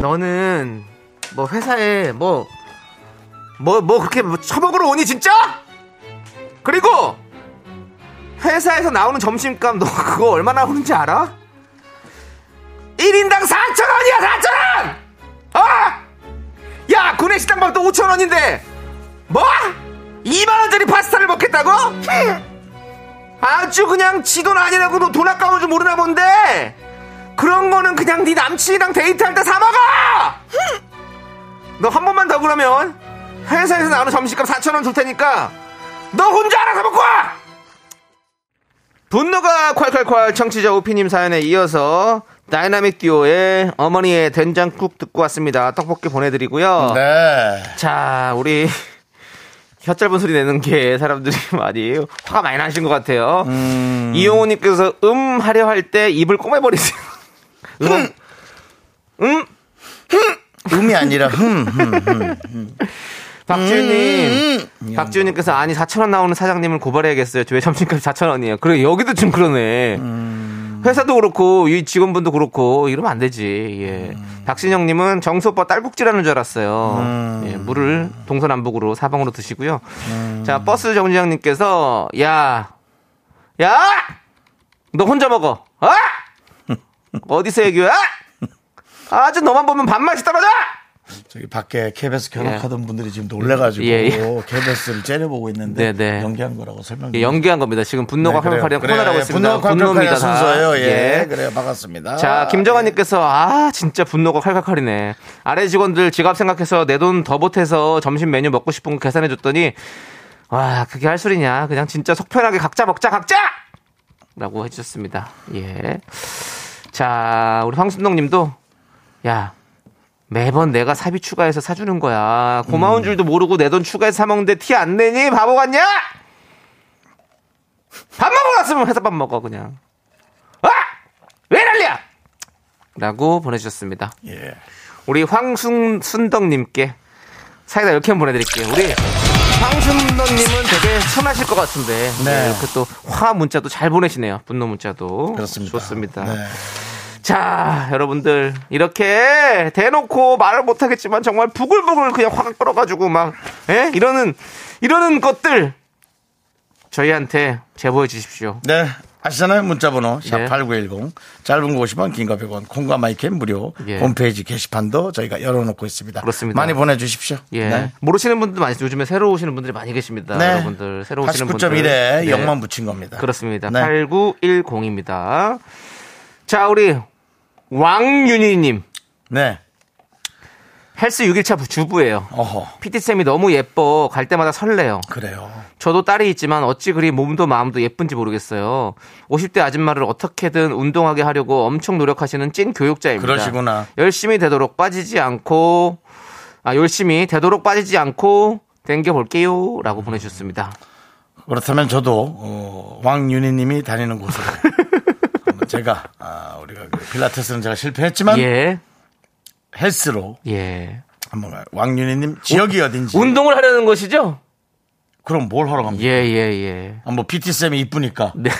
너는 뭐 회사에 뭐 뭐 뭐 그렇게 뭐 처먹으러 오니 진짜? 그리고 회사에서 나오는 점심값 너 그거 얼마 나 오는지 알아? 1인당 4,000원이야 4,000원! 아! 야 구내식당 밥도 5,000원인데 뭐? 2만원짜리 파스타를 먹겠다고? *laughs* 아주 그냥 지돈 아니라고 너돈 아까운 줄 모르나 본데 그런 거는 그냥 네 남친이랑 데이트할 때 사 먹어 *laughs* 너 한 번만 더 그러면 회사에서 나오는 점심값 4천원 줄 테니까 너 혼자 알아서 먹고 와 분노가 콸콸콸 청취자 오피님 사연에 이어서 다이나믹 듀오의 어머니의 된장국 듣고 왔습니다. 떡볶이 보내드리고요. 네. 자, 우리 혀 짧은 소리 내는 게 사람들이 *laughs* 많이 화가 많이 나신 것 같아요. 이용호님께서 음 하려 할 때 입을 꼬매버리세요. *laughs* 음, 음, 음이 아니라 흠, 흠, 흠. 박지윤님, *laughs* 박지윤님께서 아니 4천 원 나오는 사장님을 고발해야겠어요. 왜 점심값이 4천 원이에요? 그래 여기도 좀 그러네. 회사도 그렇고 이 직원분도 그렇고 이러면 안 되지. 예. 박신영님은 정수 오빠 딸꾹질하는 줄 알았어요. 예, 물을 동서남북으로 사방으로 드시고요. 자 버스 정지장님께서 야, 야, 너 혼자 먹어. 아, *laughs* 어디서 애교야? 아주 너만 보면 밥맛이 떨어져. 저기 밖에 KBS 견학하던 분들이 지금 놀래가지고 예, 예. KBS를 째려보고 있는데 네, 네. 연기한 거라고 설명. 예, 연기한 겁니다. 지금 분노가 네, 그래요. 코너라고 예. 분노가 분노입니다. 순서예요. 예, 예. 그래요. 반갑습니다. 자, 김정환님께서 아 진짜 분노가 칼칼칼이네. 아래 직원들 지갑 생각해서 내 돈 더 보태서 점심 메뉴 먹고 싶은 거 계산해 줬더니 와 그게 할 소리냐? 그냥 진짜 속 편하게 각자 먹자 각자! 라고 해주셨습니다. 예. 자, 우리 황순동님도 야 매번 내가 사비 추가해서 사주는 거야. 고마운 줄도 모르고 내 돈 추가해서 사먹는데 티 안 내니? 바보 같냐? 밥 먹으러 갔으면 회사 밥 먹어 그냥. 아! 왜 난리야? 라고 보내주셨습니다. 예. 우리 황순덕님께 사이다 이렇게 보내드릴게요. 우리 황순덕님은 되게 순하실 것 같은데 네. 네, 이렇게 또 화 문자도 잘 보내시네요. 분노 문자도 그렇습니다. 좋습니다. 네. 자, 여러분들 이렇게 대놓고 말을 못 하겠지만 정말 부글부글 그냥 화가 끓어가지고 막 예? 이러는 이러는 것들 저희한테 제보해 주십시오. 네. 아시잖아요. 문자번호 네. 샵8910 짧은 거 50원 긴 거 100원 콩과 마이크는 무료 예. 홈페이지 게시판도 저희가 열어놓고 있습니다. 그렇습니다. 많이 보내주십시오. 예. 네. 모르시는 분들 많으시죠. 요즘에 새로 오시는 분들이 많이 계십니다. 네. 여러분들 새로 오시는 분들 89.1에 네. 0만 붙인 겁니다. 그렇습니다. 네. 8910입니다. 자, 우리 왕윤희님 네. 헬스 6일차 주부예요. 어허. PT쌤이 너무 예뻐 갈 때마다 설레요. 그래요. 저도 딸이 있지만 어찌 그리 몸도 마음도 예쁜지 모르겠어요. 50대 아줌마를 어떻게든 운동하게 하려고 엄청 노력하시는 찐 교육자입니다. 그러시구나. 열심히 되도록 빠지지 않고 아 열심히 되도록 빠지지 않고 댕겨 볼게요. 라고 보내주셨습니다. 그렇다면 저도 어, 왕윤희 님이 다니는 곳으로 *laughs* 제가 아, 우리가 그 필라테스는 제가 실패했지만 예. 헬스로 예. 한번 가요. 왕윤희님 지역이 어딘지 운동을 하려는 것이죠? 그럼 뭘 하러 갑니까? 예, 예, 예. 아, 뭐 PT 쌤이 이쁘니까 네.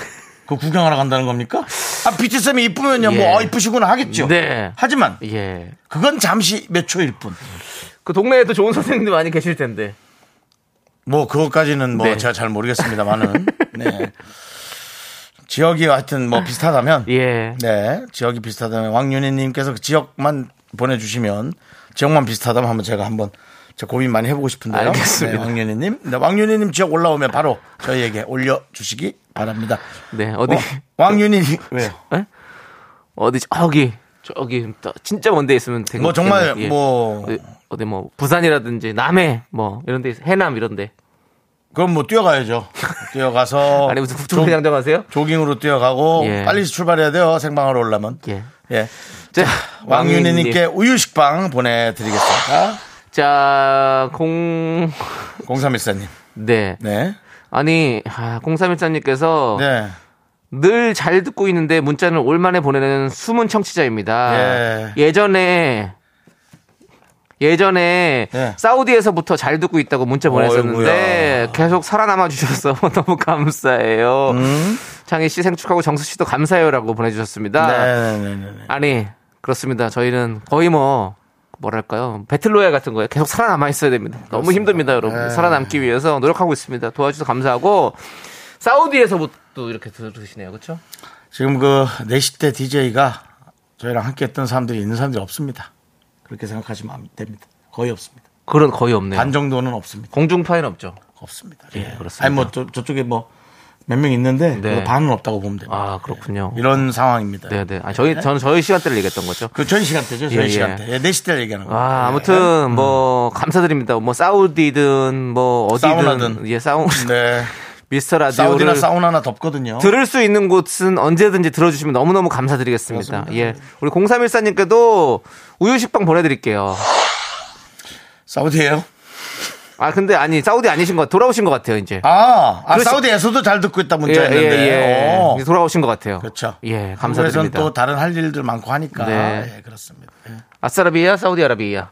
그 구경하러 간다는 겁니까? 아 PT 쌤이 이쁘면요 예. 뭐 아, 이쁘시구나 하겠죠. 네. 하지만 예. 그건 잠시 몇 초일 뿐. 그 동네에도 좋은 선생님들 많이 계실 텐데. 뭐 그것까지는 뭐 네. 제가 잘 모르겠습니다만은 *laughs* 네. 지역이 하여튼 뭐 비슷하다면 예. 네 지역이 비슷하다면 왕윤희님께서 그 지역만 보내주시면 지역만 비슷하다면 한번 제가 한번 제가 고민 많이 해보고 싶은데요. 알겠습니다. 네, 왕윤희님, 네, 왕윤희님 지역 올라오면 바로 저희에게 올려주시기 바랍니다. 네. 어디, 어, 왕윤희 왜요? 어디, 저기, 저기, 또 진짜 먼데 있으면 되게. 뭐 정말. 예. 뭐 어디, 뭐, 부산이라든지, 남해, 뭐, 이런 데, 있- 해남 이런 데. 그럼 뭐 뛰어가야죠. *laughs* 뛰어가서 아니, 무슨 국토부 장정 하세요? 조깅으로 뛰어가고 예. 빨리 출발해야 돼요. 생방으로 올라면. 예. 예. 자, 왕윤희 님께 우유 식빵 보내 드리겠습니다. 자, 공, 0314 님. 네. 네. 아니, 아, 0314 님께서 네. 늘 잘 듣고 있는데 문자는 올만에 보내는 숨은 청취자입니다. 예. 예전에 예전에 예. 사우디에서부터 잘 듣고 있다고 문자 보냈었는데 어이구야. 계속 살아남아 주셔서 *laughs* 너무 감사해요. 음. 창희 씨 생축하고 정수 씨도 감사해요라고 보내주셨습니다. 네네네. 아니 그렇습니다. 저희는 거의 뭐 뭐랄까요 배틀로얄 같은 거에 계속 살아남아 있어야 됩니다. 너무 힘듭니다, 여러분. 네. 살아남기 위해서 노력하고 있습니다. 도와주셔서 감사하고 사우디에서부터 이렇게 들으시네요, 그렇죠? 지금 그 4시 대 DJ가 저희랑 함께 했던 사람들이 있는 사람들이 없습니다. 그렇게 생각하시면 안 됩니다. 거의 없습니다. 그런 거의 없네요. 반 정도는 없습니다. 공중파에는 없죠. 없습니다. 예, 예. 그렇습니다. 아니 뭐 저, 저쪽에 뭐 몇 명 있는데 네. 반은 없다고 보면 됩니다. 아 그렇군요. 이런 상황입니다. 네네. 아, 저희 저는 저희 시간대를 얘기했던 거죠. 그 저희 시간대죠. 저희 예, 예. 시간대. 예, 4시 대 얘기하는 거예요. 아, 예. 아무튼 뭐 감사드립니다. 뭐 사우디든 뭐 어디든 사우나든. 예 사우 네. *laughs* 미스터 사우디나 라디오를 사우나나 덥거든요. 들을 수 있는 곳은 언제든지 들어주시면 너무너무 감사드리겠습니다. 예. 우리 0314님께도 우유식빵 보내드릴게요. 사우디예요? 아, 근데 아니, 사우디 아니신 것, 돌아오신 것 같아요, 이제. 아, 아 그렇지. 사우디에서도 잘 듣고 있다 예, 문자였는데. 예, 예. 어. 이제 돌아오신 것 같아요. 그렇죠. 예, 한국에서는 감사드립니다. 또 다른 할 일들 많고 하니까. 네. 예, 그렇습니다. 예. 아싸라비아, 사우디아라비아.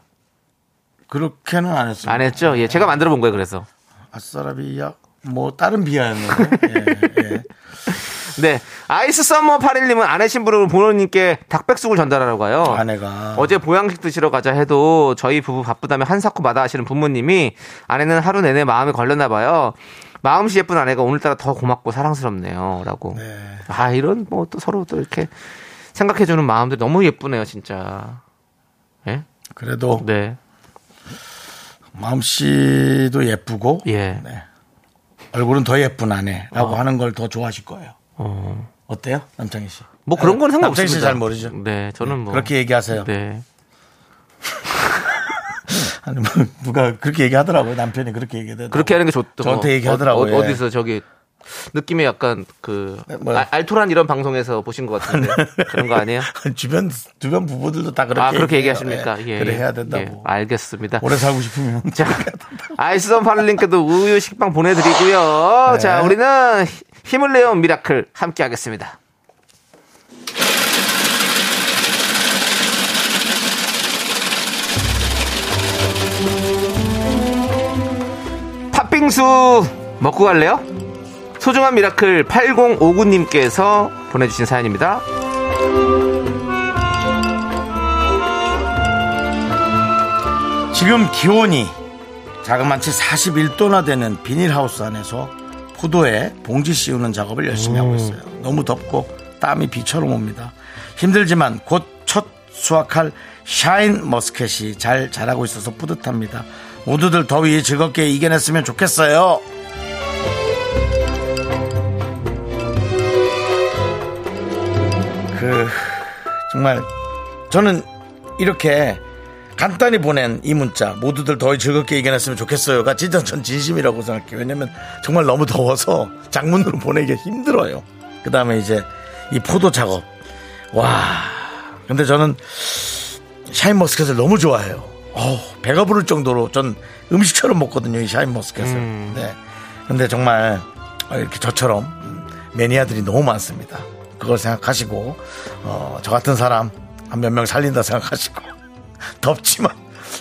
그렇게는 안 했습니다. 안 했죠? 예, 제가 만들어 본 거예요, 그래서. 아싸라비아 뭐 다른 비하였는데. 예, 예. *laughs* 네. 아이스 썸머 8일님은 아내 신부를 부모님께 닭백숙을 전달하라고 가요. 아내가 어제 보양식 드시러 가자 해도 저희 부부 바쁘다며 한사코 마다 하시는 부모님이 아내는 하루 내내 마음에 걸렸나 봐요. 마음씨 예쁜 아내가 오늘따라 더 고맙고 사랑스럽네요. 라고. 아, 이런 뭐 또 서로 또 이렇게 생각해주는 마음들 너무 예쁘네요, 진짜. 예? 그래도 네. 마음씨도 예쁘고 예. 네. 얼굴은 더 예쁜 아내라고 하는 걸 더 좋아하실 거예요. 어. 어때요, 남창희 씨? 뭐 그런 건 남창희 상관없습니다. 씨잘 모르죠. 네, 저는 뭐. 그렇게 얘기하세요. 네. *laughs* 아니 뭐 누가 그렇게 얘기하더라고요. 남편이 그렇게 얘기하더라고요. 그렇게 하는 게 좋다. 저한테 얘기하더라고요. 어, 디서 저기 느낌이 약간 그 네, 뭐요? 알- 알토란 이런 방송에서 보신 것 같은데 그런 거 아니에요? *laughs* 주변 주변 부부들도 다 그렇게 아 그렇게. 얘기하십니까? 예, 예. 그래 해야 예, 된다고. 알겠습니다. 오래 살고 싶으면 *laughs* 자, 아이스선 파를님께도 우유 식빵 보내드리고요. 네. 자, 우리는 히- 힘을 내요 miracle 함께 하겠습니다. 팥빙수 먹고 갈래요? 소중한 miracle 8059님께서 보내주신 사연입니다. 지금 기온이 자그마치 41도나 되는 비닐하우스 안에서 포도에 봉지 씌우는 작업을 열심히 하고 있어요. 너무 덥고 땀이 비처럼 옵니다. 힘들지만 곧 첫 수확할 샤인 머스켓이 잘 자라고 있어서 뿌듯합니다. 모두들 더위 즐겁게 이겨냈으면 좋겠어요. 그 정말 저는 이렇게 간단히 보낸 이 문자 모두들 더위 즐겁게 이겨냈으면 좋겠어요가 진짜 전 진심이라고 생각해요. 왜냐면 정말 너무 더워서 장문으로 보내기 힘들어요. 그 다음에 이제 이 포도 작업. 와. 근데 저는 샤인머스켓을 너무 좋아해요. 어, 배가 부를 정도로 전 음식처럼 먹거든요 이 샤인머스켓을. 네. 근데 정말 이렇게 저처럼 음, 매니아들이 너무 많습니다 그걸 생각하시고 어, 저 같은 사람 한 몇 명 살린다 생각하시고 *laughs* 덥지만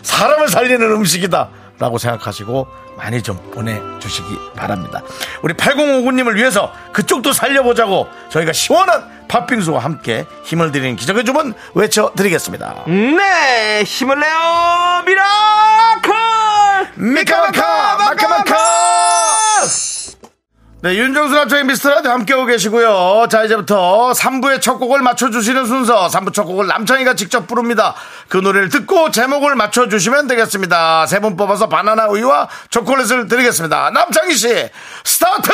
사람을 살리는 음식이다 라고 생각하시고 많이 좀 보내주시기 바랍니다. 우리 8059님을 위해서 그쪽도 살려보자고 저희가 시원한 팥빙수와 함께 힘을 드리는 기적의 주문 외쳐드리겠습니다. 네, 힘을 내요 miracle! 미카마카 네 윤정수 남창의 미스터라디오 함께하고 계시고요. 자 이제부터 3부의 첫 곡을 맞춰주시는 순서 3부 첫 곡을 남창희가 직접 부릅니다. 그 노래를 듣고 제목을 맞춰주시면 되겠습니다. 세 분 뽑아서 바나나 우유와 초콜릿을 드리겠습니다. 남창희 씨 스타트!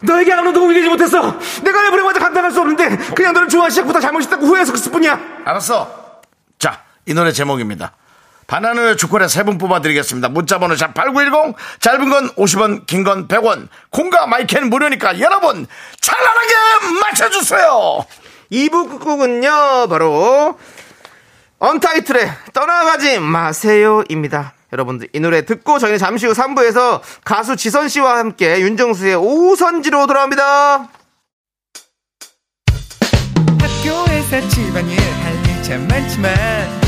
너에게 아무도 공개하지 못했어. 내가 내 불행마저 감당할 수 없는데 그냥 너를 좋아한 시작부터 잘못했다고 후회해서 그랬을 뿐이야. 알았어. 자 이 노래 제목입니다 바나나 우유 초콜릿 세분 뽑아드리겠습니다 문자번호 샵8910 짧은 건 50원 긴 건 100원 콩과 마이크는 무료니까 여러분 찬란하게 맞춰주세요 2부 끝곡은요, 바로 언타이틀의 떠나가지 마세요입니다. 여러분들 이 노래 듣고 저희는 잠시 후 3부에서 가수 지선 씨와 함께 윤정수의 오선지로 돌아옵니다. 학교에서 집안일 할일참 많지만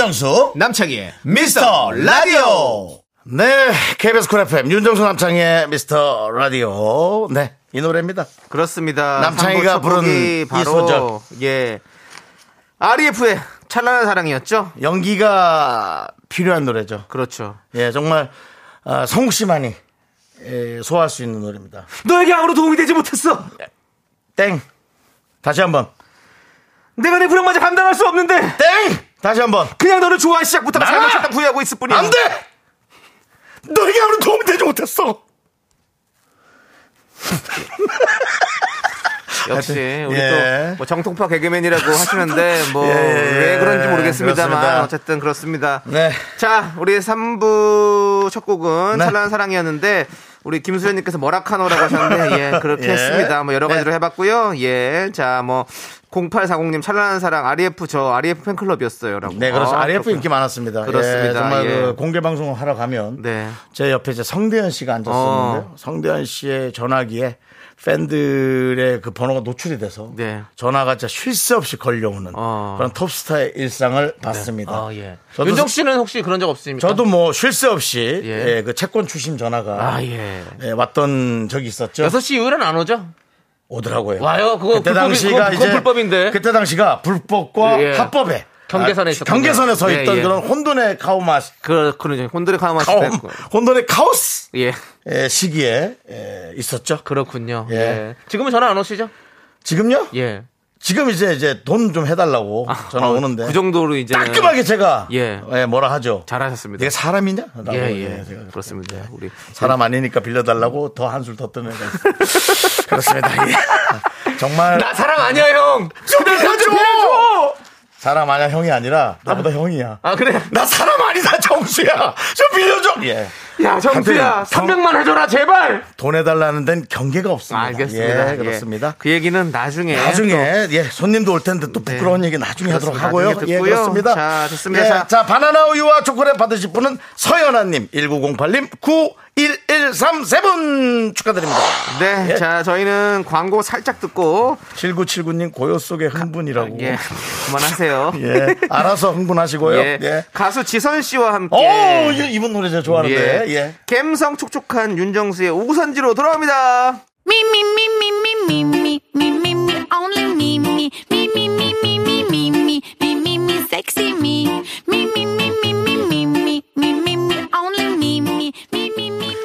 윤정수 남창희의 미스터 라디오 네 KBS 쿨 FM 윤정수 남창희 미스터 라디오 네 이 노래입니다 그렇습니다. 남창희가 부른 이 바로. 예 REF의 찬란한 사랑이었죠. 연기가 필요한 노래죠. 그렇죠. 예, 정말 아, 성욱 씨만이 예, 소화할 수 있는 노래입니다. 너에게 아무런 도움이 되지 못했어. 땡. 다시 한번. 내가 내 불행마저 감당할 수 없는데 땡. 다시 한번. 그냥 너를 좋아한 시작부터 나가! 잘못했다 후회하고 있을 뿐이야. 안 돼. 너에게 아무런 도움이 되지 못했어. *laughs* 역시 우리 예. 또뭐 정통파 개그맨이라고 하시는데 뭐 *laughs* 예, 왜 예. 그런지 모르겠습니다만 그렇습니다. 어쨌든 그렇습니다. 네. 자, 우리 3부 첫 곡은 네. 찬란한 사랑이었는데 우리 김수현님께서 뭐라카노라고 하셨는데 예 그렇게 *laughs* 예. 했습니다. 뭐 여러 네. 가지로 해봤고요. 예, 자 뭐 0840님 찬란한 사랑 RF 저 RF 팬클럽이었어요 라고. 네, 그렇죠. 아, RF 그렇군요. 인기 많았습니다. 그렇습니다. 예, 정말 예. 그 공개 방송을 하러 가면 네. 제 옆에 이제 성대현 씨가 앉았었는데요. 어. 성대현 씨의 전화기에 팬들의 그 번호가 노출이 돼서 네. 전화가 진짜 쉴 새 없이 걸려오는 어. 그런 톱스타의 일상을 봤습니다. 아, 예. 윤정 씨는 혹시 그런 적 없습니까? 저도 뭐 쉴 새 없이 예. 예, 그 채권 추심 전화가 아, 예. 예, 왔던 적이 있었죠. 6시 이후에는 안 오죠? 오더라고요. 와요? 그거 그때 불법이- 당시가 그거- 그건 이제 불법인데. 그때 당시가 불법과 예. 합법에 경계선에 아, 있었군요. 경계선에 서 예, 있던 예. 그런 혼돈의 카오마 그, 그러죠. 혼들의 카우마 카오. 혼돈의 카오스 예. 예, 시기에 예, 있었죠. 그렇군요. 예. 예. 지금은 전화 안 오시죠? 지금요? 예. 지금 이제 이제 돈 좀 해달라고 전화 어, 오는데 그 정도로 이제 깔끔하게 제가 예. 예, 뭐라 하죠. 잘하셨습니다. 내가 사람이냐? 예, 예, 예. 그렇습니다. 우리 사람 아니니까 빌려달라고 더 한술 더 뜨는 애가 있어요. *laughs* 그렇습니다. 예. *laughs* 정말 나 사람 아니야, 형. 좀 빌려줘! 사람 아니야 형이 아니라 나보다 아. 형이야. 아 그래? 나 사람 아니다 정수야. 좀 빌려줘. 예. 야 정수야 300만 해줘라 제발. 돈 해달라는 데는 경계가 없습니다. 알겠습니다. 예, 예. 그렇습니다. 예. 그 얘기는 나중에. 나중에 또. 예 손님도 올 텐데 또 네. 부끄러운 네. 얘기 나중에 그렇습니다. 하도록 하고요. 예 그렇습니다. 자 좋습니다. 예, 자 바나나 우유와 초콜릿 받으실 분은 서연아님 1908님 9 1137 축하드립니다. 네. 예. 자, 저희는 광고 살짝 듣고 7979님 고요 속의 흥분이라고. 예. 그만하세요. 예. 알아서 흥분하시고요. 예. 예. 가수 지선 씨와 함께 오, 이분 노래 제가 좋아하는데. 예. 감성 촉촉한 윤정수의 우선지로 돌아옵니다. 미미미미미미미미미 only 미미미미미미미미미 섹시 미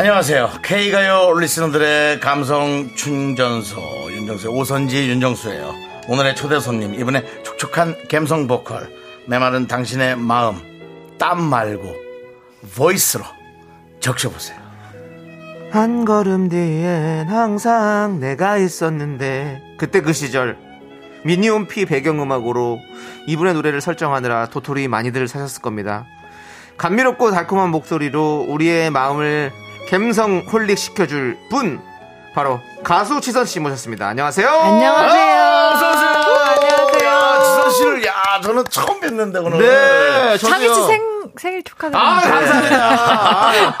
안녕하세요. K가요 리스너들의 감성 충전소 윤정수의 오선지 윤정수예요. 오늘의 초대 손님 이번에 촉촉한 감성 보컬 메마른 당신의 마음 땀 말고 보이스로 적셔보세요. 한 걸음 뒤엔 항상 내가 있었는데 그때 그 시절 미니홈피 배경음악으로 이분의 노래를 설정하느라 도토리 많이들 사셨을 겁니다. 감미롭고 달콤한 목소리로 우리의 마음을 갬성 홀릭 시켜줄 분 바로 가수 지선 씨 모셨습니다. 안녕하세요. 안녕하세요. 씨를, 야, 저는 처음 뵀는데, 오늘. 네, 창희 저도요. 씨 생, 생일 아, 축하드립니다. 감사합니다. 아유,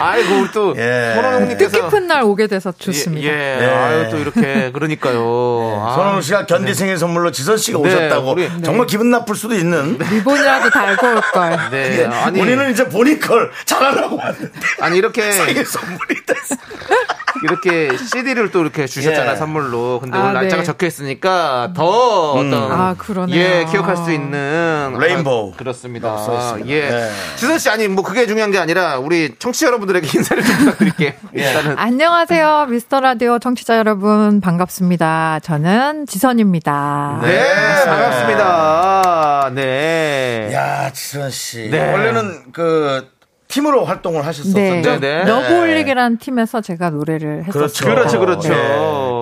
아이고, 우리 또, 예. 손원웅 형님께서. 뜻깊은 날 오게 돼서 좋습니다. 예, 예. 네. 아유, 또 이렇게, 그러니까요. 아. 손원웅 씨가 견디 생일 선물로 지선 씨가 네, 오셨다고. 우리- 정말 기분 나쁠 수도 있는. 리본이라도 달고 올 걸. 네, 아니, 우리는 이제 본인 걸 잘하려고 왔는데. 아니, 이렇게, 생일 선물이 됐어. *laughs* 이렇게 CD를 또 이렇게 주셨잖아요, 예. 선물로. 근데 아, 오늘 날짜가 네. 적혀 있으니까 더 어떤. 아. 예, 기억할 수 있는. 레인보우. 아, 그렇습니다. 써 있습니다. 예. 네. 지선 씨, 아니, 뭐 그게 중요한 게 아니라 우리 청취자 여러분들에게 인사를 좀 부탁드릴게요. *laughs* 예. 안녕하세요. 미스터 라디오 청취자 여러분. 반갑습니다. 저는 지선입니다. 네, 반갑습니다. 네. 야, 지선 씨. 네. 원래는 그, 팀으로 활동을 네. 하셨었는데. 네. 러브홀릭이라는 팀에서 제가 노래를 했었어요. 그렇죠. 그렇죠, 그렇죠.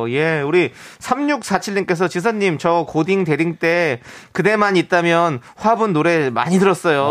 네. 예, 우리 3647님께서 지선님, 저 고딩 대딩 때 그대만 있다면 화분 노래 많이 들었어요.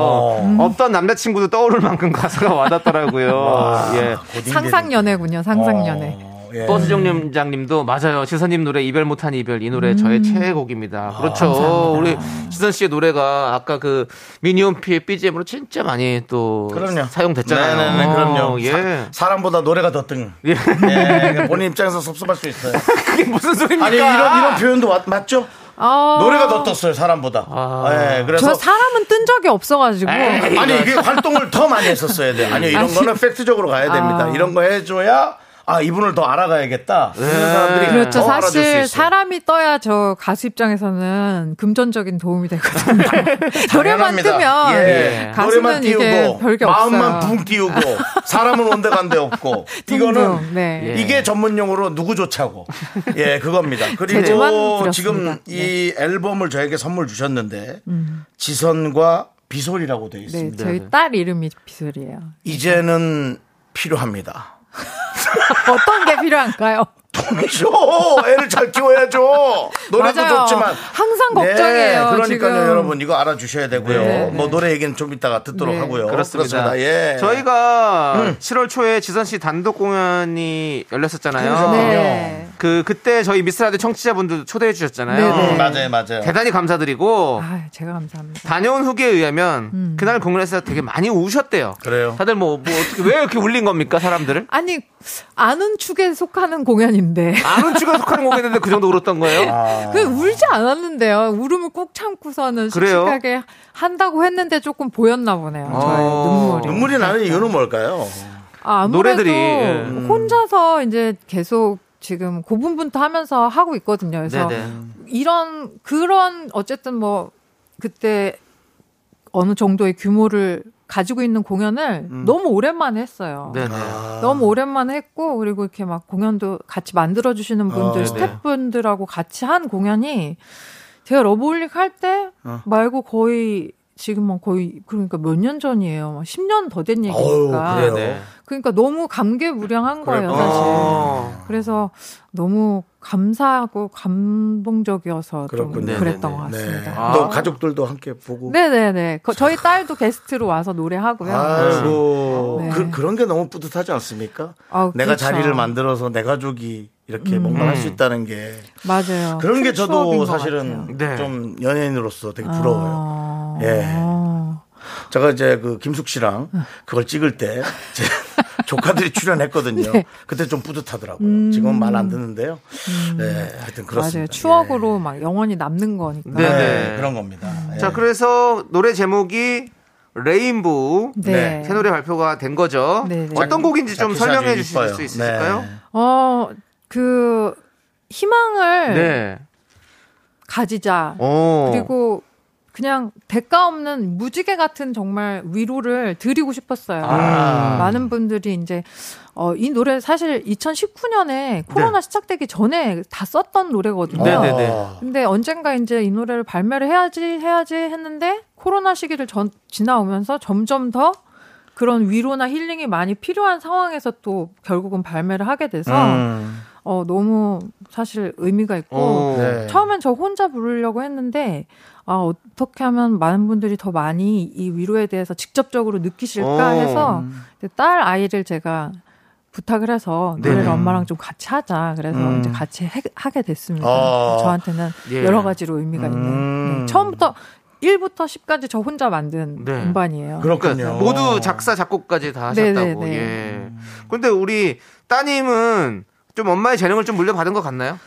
없던 남자친구도 떠오를 만큼 가사가 와닿더라고요. *laughs* 예. 상상 연애군요. 상상 연애. 어, 예. 버스 정류장님도 맞아요. 지선님 노래 이별 못한 이별 이 노래 저의 최애곡입니다. 그렇죠. 우리 지선 씨의 노래가 아까 그 미니홈피의 BGM으로 진짜 많이 또 그럼요. 사용됐잖아요. 네네네, 그럼요. 예. 사, 사람보다 노래가 더 뜬. 예. 예, 본인 입장에서 섭섭할 수 있어요. *laughs* 그게 무슨 소리입니까? 아니 이런 이런 표현도 맞, 맞죠? 아, 노래가 더 떴어요 사람보다. 예, 그래서 저 사람은 뜬 적이 없어가지고. 아니 이게 활동을 더 많이 했었어야 돼. 아니요 이런 거는 팩트적으로 가야 됩니다. 아. 이런 거 해줘야 아 이분을 더 알아가야겠다. 이런 사람들이 그렇죠. 사실. 사람이 떠야 저 가수 입장에서는 금전적인 도움이 되거든요. *laughs* 노래만. 뜨면 예. 노래만 띄우고 별게 마음만. 붕 띄우고 사람은 온데 간데 없고 *laughs* 이거는 네. 이게 전문 용어로 누구 좋자고 예 그겁니다. *laughs* 그리고. 지금 네. 이 앨범을 저에게 선물 주셨는데 지선과 비솔이라고 되어 네, 있습니다. 저희 딸 이름이 비솔이에요. 이제는 필요합니다. 어떤 게 필요한가요? 돈이죠. 애를 잘 키워야죠. 노래도 맞아요. 좋지만 항상 걱정이에요, 그러니까요, 지금. 여러분 이거 알아주셔야 되고요. 네, 뭐 네. 노래 얘기는 좀 이따가 듣도록 네. 하고요. 그렇습니다. 예. 저희가 7월 초에 지선 씨 단독 공연이 열렸었잖아요. 네. 그 그때 저희 미스라드 청취자분들 초대해 주셨잖아요. 네, 네. 음, 맞아요, 맞아요. 대단히 감사드리고 아, 제가 감사합니다. 다녀온 후기에 의하면 음. 그날 공연에서 되게 많이 우셨대요. 그래요. 다들 뭐, 뭐 어떻게 왜 이렇게 울린 겁니까 사람들을? 아니, 아는 축에 속하는 공연인데. 아는 축에 속하는 곡이었는데 그 정도 울었던 거예요? 아. 그 울지 않았는데요. 울음을 꼭 참고서는 그래요? 씩씩하게 한다고 했는데 조금 보였나 보네요. 저의 어. 눈물이. 눈물이 나는 이유는 뭘까요? 아, 아무래도 노래들이, 예. 혼자서 이제 계속 지금 고분분투 하면서 하고 있거든요. 그래서 네네. 이런 그런 어쨌든 뭐 그때 어느 정도의 규모를 가지고 있는 공연을 너무 오랜만에 했어요. 네네. 너무 오랜만에 했고 그리고 이렇게 막 공연도 같이 만들어 주시는 분들 어, 스태프분들하고 같이 한 공연이 제가 러브홀릭 할때 어. 말고 거의 지금 뭐 거의 그러니까 몇 년 전이에요. 막 10년 더된 어우, 얘기니까. 네네. 그러니까 너무 감개무량한 거예요, 사실. 어. 그래서 너무 감사하고 감동적이어서 좀 그렇군요. 그랬던 네네네. 것 같습니다. 아. 또 가족들도 함께 보고. 네네네. 거- 저희 딸도 게스트로 와서 노래하고요. 아이고 네. 그, 그런 게 너무 뿌듯하지 않습니까? 아, 내가 그렇죠. 자리를 만들어서 내 가족이 이렇게 뭔가 할 수 있다는 게 맞아요. 그런 게 저도 것 사실은. 네. 좀 연예인으로서 되게 부러워요. 아. 예. 제가 이제 그 김숙 씨랑 그걸 찍을 때 제 *laughs* 조카들이 출연했거든요. 네. 그때 좀 뿌듯하더라고요. 지금은 말 안 듣는데요. 네, 하여튼 그렇습니다. 음. 맞아요. 추억으로 막 영원히 남는 거니까. 예. 네. 네, 그런 겁니다. 예. 자, 그래서 노래 제목이 레인보우. 네. 새 노래 발표가 된 거죠. 네, 네. 어떤 곡인지 좀 설명해 주실. 수 있을까요? 네. 어, 그, 희망을 네. 가지자. 오. 그리고 그냥 대가 없는 무지개 같은 정말 위로를 드리고 싶었어요. 아. 많은 분들이 이제 어, 이 노래 사실 2019년에 코로나 시작되기 전에 다 썼던 노래거든요. 네, 네, 네. 아, 근데 언젠가 이제 이 노래를 발매를 해야지 해야지 했는데 코로나 시기를 전, 지나오면서 점점 더 그런 위로나 힐링이 많이 필요한 상황에서 또 결국은 발매를 하게 돼서 음. 어 너무 사실 의미가 있고 오. 네. 처음엔 저 혼자 부르려고 했는데 아 어떻게 하면 많은 분들이 더 많이 이 위로에 대해서 직접적으로 느끼실까 오. 해서 딸 아이를 제가 부탁을 해서 노래를 네네. 엄마랑 좀 같이 하자. 그래서 음. 이제 같이 해- 하게 됐습니다. 어. 저한테는 예. 여러 가지로 의미가 음. 있는. 네. 처음부터 1부터 10까지 저 혼자 만든 네. 음반이에요. 그렇군요. 그러니까 모두 작사 작곡까지 다 하셨다고. 네네네. 예. 근데 우리 따님은 좀 엄마의 재능을 좀 물려받은 것 같나요?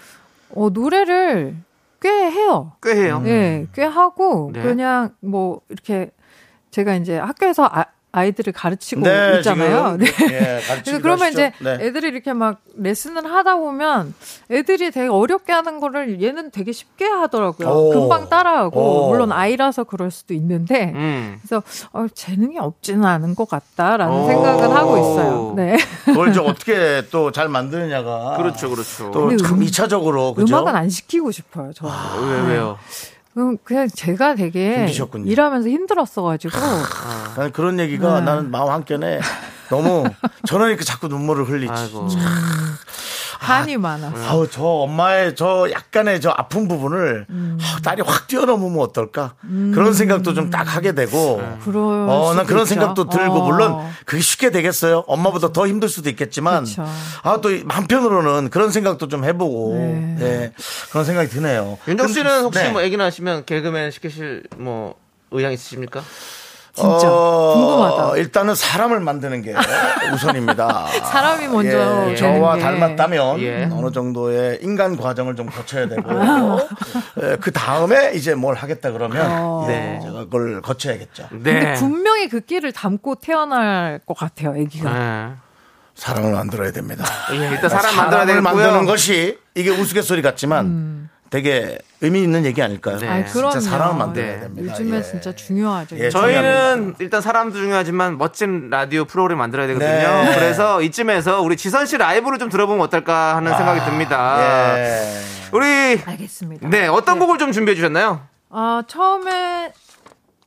어, 노래를 꽤 해요. 꽤 해요. 네, 꽤 하고 네. 그냥 뭐 이렇게 제가 이제 학교에서 아, 아이들을 가르치고 네, 있잖아요. 지금, 네. 예, 그래서 그러면 하시죠? 이제 네. 애들이 이렇게 막 레슨을 하다 보면 애들이 되게 어렵게 하는 거를 얘는 되게 쉽게 하더라고요. 오. 금방 따라하고 오. 물론 아이라서 그럴 수도 있는데 음. 그래서 어, 재능이 없지는 않은 것 같다라는 오. 생각은 하고 있어요. 네. 그걸 좀 어떻게 또 잘 만드느냐가 그렇죠, 그렇죠. 또 근데 참 음- 2차적으로 그죠? 음악은 안 시키고 싶어요. 저. 왜 왜요? 음, 그냥 제가 되게 힘드셨군요. 일하면서 힘들었어가지고 나는 그런 얘기가 네. 나는 마음 한켠에 너무 저는 이렇게 자꾸 눈물을 흘리지. 아이고. 한이 많아서. 아우 저 엄마의 저 약간의 저 아픈 부분을 아우, 딸이 확 뛰어넘으면 어떨까 그런 생각도 좀 딱 하게 되고 그럴 어, 난 그런 있죠. 생각도 들고 어. 물론 그게 쉽게 되겠어요. 엄마보다 더 힘들 수도 있겠지만 그쵸. 아 또 한편으로는 그런 생각도 좀 해보고 네. 네, 그런 생각이 드네요. 윤정 씨는 혹시 네. 뭐 애기 낳으시면 개그맨 시키실 뭐 의향 있으십니까? 진짜 궁금하다. 일단은 사람을 만드는 게 *laughs* 우선입니다. 사람이 먼저 예, 저와 게. 닮았다면 예. 어느 정도의 인간 과정을 좀 거쳐야 되고 아. *laughs* 예, 그 다음에 이제 뭘 하겠다 그러면 어. 예, 네. 제가 그걸 거쳐야겠죠. 근데 네. 분명히 그 끼를 담고 태어날 것 같아요, 아기가. 네. 사람을 만들어야 됩니다. 예, 일단 사람 만들어야 사람을 되고요. 만드는 것이 이게 우스갯소리 같지만 되게 의미 있는 얘기 아닐까요? 네. 아이, 진짜 그럼요. 사람을 만들어야 네. 됩니다. 요즘에 예. 진짜 중요하죠. 예, 저희는 일단 사람도 중요하지만 멋진 라디오 프로그램 만들어야 되거든요. 네. 그래서 이쯤에서 우리 지선 씨 라이브를 좀 들어보면 어떨까 하는 생각이 듭니다. 예. 우리 알겠습니다. 네 어떤 곡을 좀 준비해 주셨나요? 아, 처음에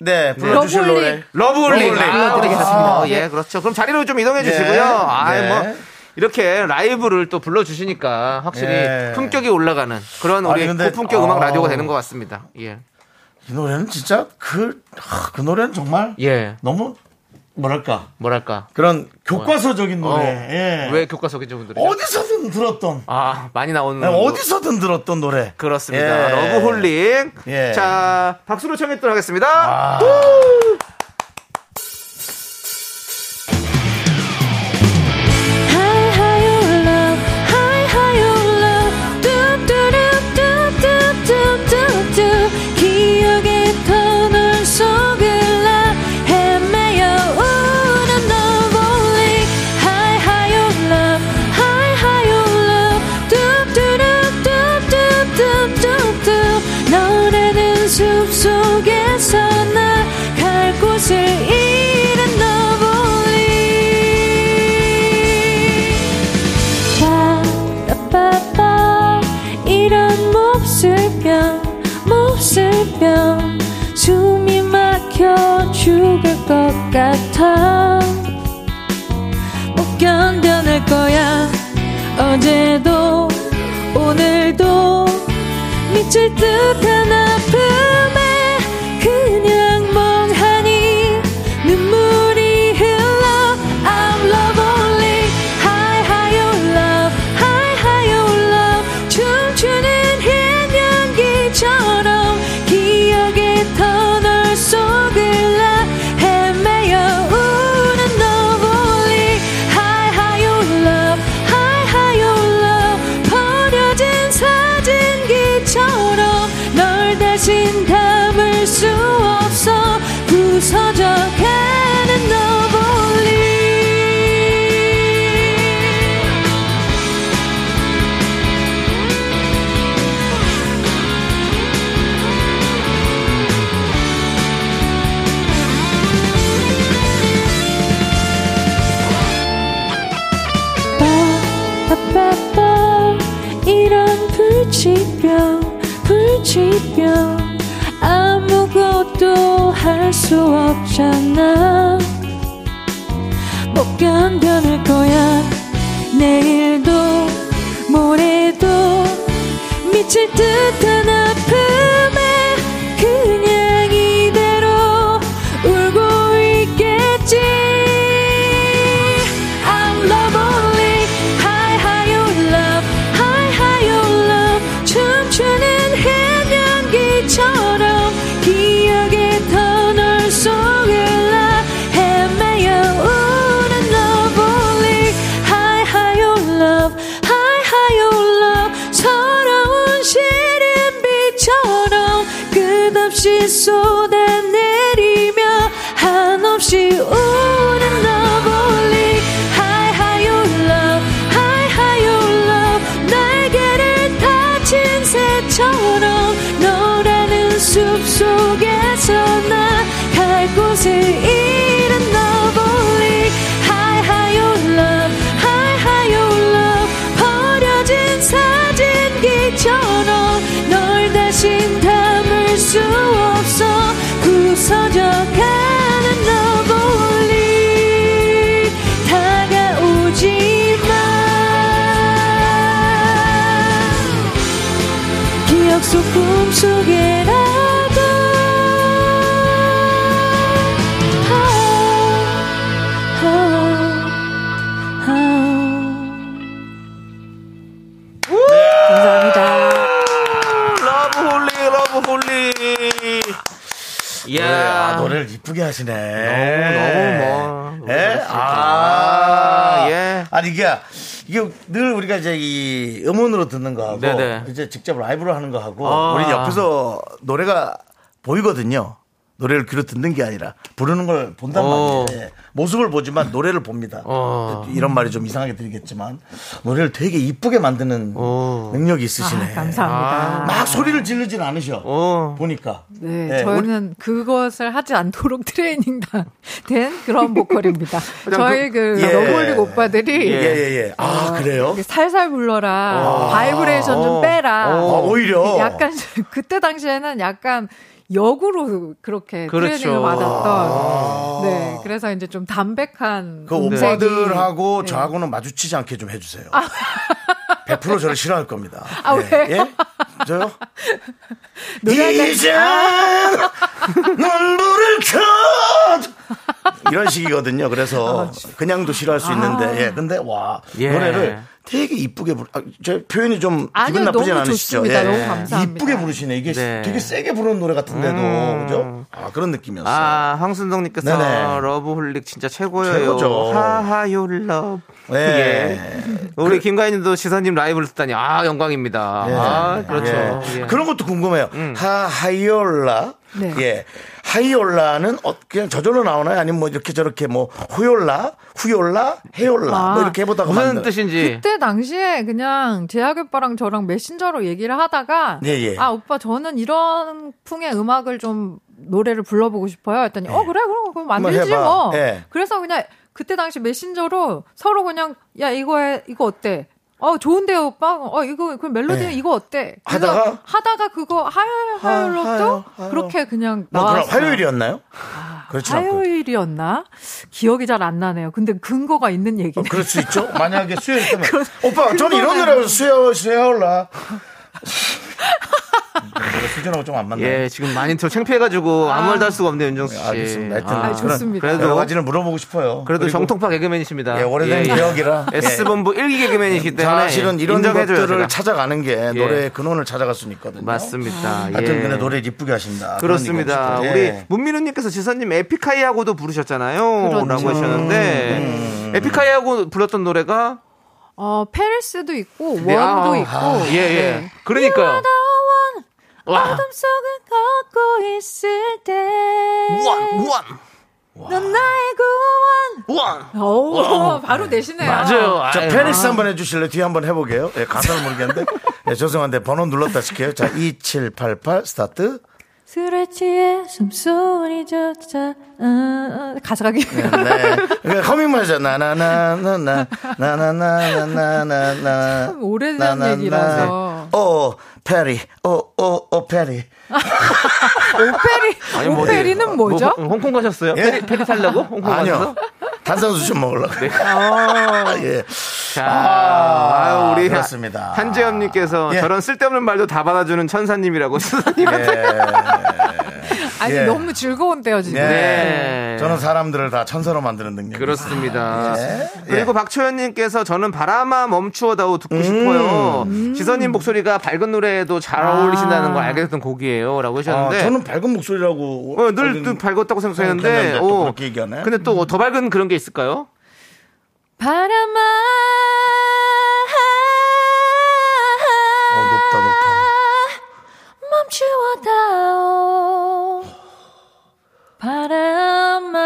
네, 불러주실 러블리. 노래. 러브홀릭 러브홀릭. 불러드리겠습니다. 아, 예, 그렇죠. 그럼 자리로 좀 이동해 네. 주시고요. 아, 네. 뭐 이렇게 라이브를 또 불러주시니까 확실히 예. 품격이 올라가는 그런 우리 근데- 고품격 음악 아. 라디오가 되는 것 같습니다. 예, 이 노래는 진짜 그, 아, 그 노래는 정말 예, 너무 뭐랄까 뭐랄까. 그런 교과서적인 어, 노래. 예. 왜 교과서적인 분들이? 어디서든 들었던 아, 많이 나오는. 네, 어디서든 들었던 노래. 그렇습니다. 예. 러브홀릭. 예. 자, 박수로 청했도록 하겠습니다. 것 같아. 못 견뎌낼 거야. 어제도 오늘도 미칠 듯한 아픔 수 없잖아. 못 견뎌낼 거야. 내일도 모레도 미칠 듯 이쁘게 하시네. 너무, 너무 뭐. 예? 아. 예. 아니, 이게, 이게 늘 우리가 이제 이 음원으로 듣는 거하고 네네. 이제 직접 라이브로 하는 거하고 아. 우리 옆에서 노래가 보이거든요. 노래를 귀로 듣는 게 아니라 부르는 걸 본단 어. 말이에요. 예. 모습을 보지만 노래를 봅니다. 어. 이런 말이 좀 이상하게 들리겠지만 노래를 되게 이쁘게 만드는 어. 능력이 있으시네. 아, 감사합니다. 막 소리를 지르진 않으셔. 어. 보니까. 네, 예, 저희는 그것을 하지 않도록 *laughs* 트레이닝 된 그런 보컬입니다. *laughs* 저희 그 예. 러브홀릭 오빠들이 예, 예, 예. 아, 그래요? 이렇게 살살 불러라, 바이브레이션 좀 어. 빼라. 어, 오히려. 약간 *laughs* 그때 당시에는 약간 역으로 그렇게 그렇죠. 트레이닝을 받았던. 네, 그래서 이제 좀 담백한 그 음색이- 오빠들하고 네. 저하고는 마주치지 않게 좀 해주세요. *laughs* 100% 저를 싫어할 겁니다. 아, 예. 왜요? 예? 저요? *laughs* 이제 눈물을 *laughs* 켜 이런 식이거든요. 그래서 그냥도 싫어할 수 있는데, 예. 근데 와 예. 노래를 되게 이쁘게 부르. 아, 제 표현이 좀 아니요, 기분 나쁘진 너무 않으시죠? 좋습니다. 예. 너무 감사합니다. 이쁘게 부르시네. 이게 네. 되게 세게 부르는 노래 같은데도 그죠? 아 그런 느낌이었어요. 아, 황순동님께서 네네. 러브홀릭 진짜 최고예요. 최고죠. 하하요 러브. 예. 예. 우리 김가인님도 지선님 라이브를 듣다니 아 영광입니다. 예. 아 그렇죠. 예. 예. 그런 것도 궁금해요. 하 하이올라. 네. 예. 하이올라는 어, 그냥 저절로 나오나요? 아니면 뭐 이렇게 저렇게 뭐 후올라, 후올라, 해올라 아, 뭐 이렇게 해보다가 무슨 만든- 뜻인지. 그때 당시에 그냥 재학 오빠랑 저랑 메신저로 얘기를 하다가 예, 예. 아 오빠 저는 이런 풍의 음악을 좀 노래를 불러보고 싶어요. 했더니 어 그래 그럼 그럼 만들지. 뭐. 예. 그래서 그냥 그때 당시 메신저로 서로 그냥 야 이거 해 이거 어때? 어 좋은데요 오빠. 어 이거 그 멜로디 예. 이거 어때? 하다가? 하다가 그거 하요 하요로 하요, 또. 그렇게 그냥 뭐 나왔어요. 화요일이었나요? 그렇지 않고. 화요일이었나? 기억이 잘 안 나네요. 근데 근거가 있는 어, 얘기네. 그럴 수 있죠. 만약에 수요일 *laughs* 때면 오빠 저는 이런 그거는- 노래 수요 수요올라. 수준하고 좀 안 맞나요? 예, 지금 많이 저 창피해가지고 아무 말도 할 수가 없네요, 윤정수 씨. 네, 알겠습니다. 하여튼 아, 좋습니다. 그래도 가지를 물어보고 싶어요. 그래도 정통파 개그맨이십니다. 예, 오래된 기억이라. *laughs* 예. S본부 1기 개그맨이시기 때문에 사실은 이런 인정해줘요, 것들을 제가. 찾아가는 게 예. 노래의 근원을 찾아갈 수는 있거든요. 맞습니다. 하여튼 예. 근데 노래 이쁘게 하신다. 그렇습니다. 우리. 예. 문민우님께서 지선님 에픽하이하고도 부르셨잖아요. 그렇죠. 라고 하셨는데 음. 에픽하이하고 불렀던 노래가 어 페리스도 있고 네, 원도 아, 있고. 예, 예. 네. 그러니까요. 와. 어둠 속을 걷고 있을 때. 원, 원, 넌 나의 구원. 원. 오, 바로 내시네요. 맞아요. 자, 아유. 페리스 한번 해주실래요? 뒤에 한번 해보게요. 예, 가사를 모르겠는데. *laughs* 예, 죄송한데 번호 눌렀다 시켜요. 자, 2788 스타트. 술에 취해 숨소리조차 어, 어, 가사가 기 네. 그러니까 커밍만 하죠. 나나나나나 나 나나나나나나 참 오래된 얘기라서. 오 페리 오오오 페리 *laughs* 오페리 뭐 오페리는 뭐죠? 뭐, 홍콩 가셨어요? 예? 페리, 페리 살려고? 홍콩 아니요 가셔서? 탄산수 좀 먹으려고 어, *laughs* 예. 자, 아, 아유, 우리 그렇습니다. 한재현님께서 예. 저런 쓸데없는 말도 다 받아주는 천사님이라고 *laughs* 수사님한테. *laughs* 아니 예. 너무 즐거운데요 지금. 네. 네. 저는 사람들을 다 천사로 만드는 능력 그렇습니다. 예. 그리고 박초연님께서 저는 바람아 멈추어다오 듣고 싶어요. 지선님 목소리가 밝은 노래에도 잘 어울리신다는 걸 알게 됐던 곡이에요. 라고 아, 하셨는데. 저는 밝은 목소리라고 어, 늘, 늘 밝았다고 생각했는데. 어, 그렇게 얘기하네. 근데 또 더 밝은 그런 게 있을까요? 바람아. 어, 높다 멈추어다오. 바람아.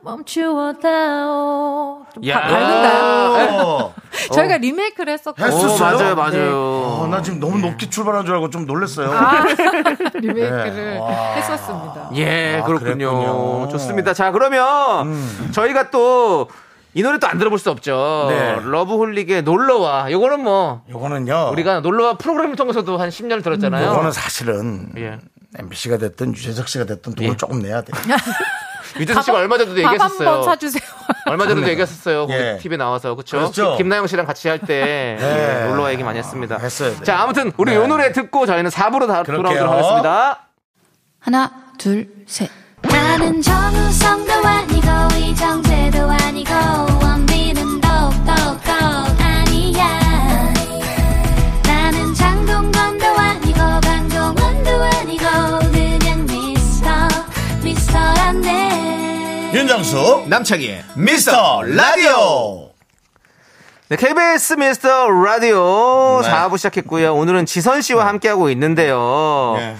멈추어다오. 좀 야. 바- 밝은가요? 어, *laughs* 저희가 리메이크를 했었거든요 했었어요? 어, 맞아요, 맞아요. 어, 나 지금 너무 높게 출발한 줄 알고 좀 놀랐어요. *laughs* 리메이크를 네. 했었습니다 예, 아, 그렇군요. 그랬군요. 좋습니다. 자, 그러면 저희가 또 이 노래 또 안 들어볼 수 없죠. 네. 러브홀릭의 놀러와. 요거는 뭐 요거는요. 우리가 놀러와 프로그램을 통해서도 한 10년을 들었잖아요. 요거는 사실은 예. MBC가 됐든 유재석 씨가 됐든 돈을 예. 조금 내야 돼. *laughs* 유재석 씨가 얼마 전에도 밥한 얘기했었어요. 번 사주세요 얼마 전에도 얘기했었어요. 거기 예. TV에 나와서 그렇죠. 그렇죠. 김나영 씨랑 같이 할때 *laughs* 네. 놀러와 얘기 많이 했습니다. 했어요. 네. 자, 아무튼 우리 네. 요 노래 듣고 저희는 4부로 다. 돌아오도록 하겠습니다. 하나, 둘, 셋. 나는 정우성도 윤정수 남창희의 미스터 라디오. 네, KBS 미스터 라디오 네. 4부 시작했고요. 오늘은 지선 씨와 함께하고 있는데요. 네.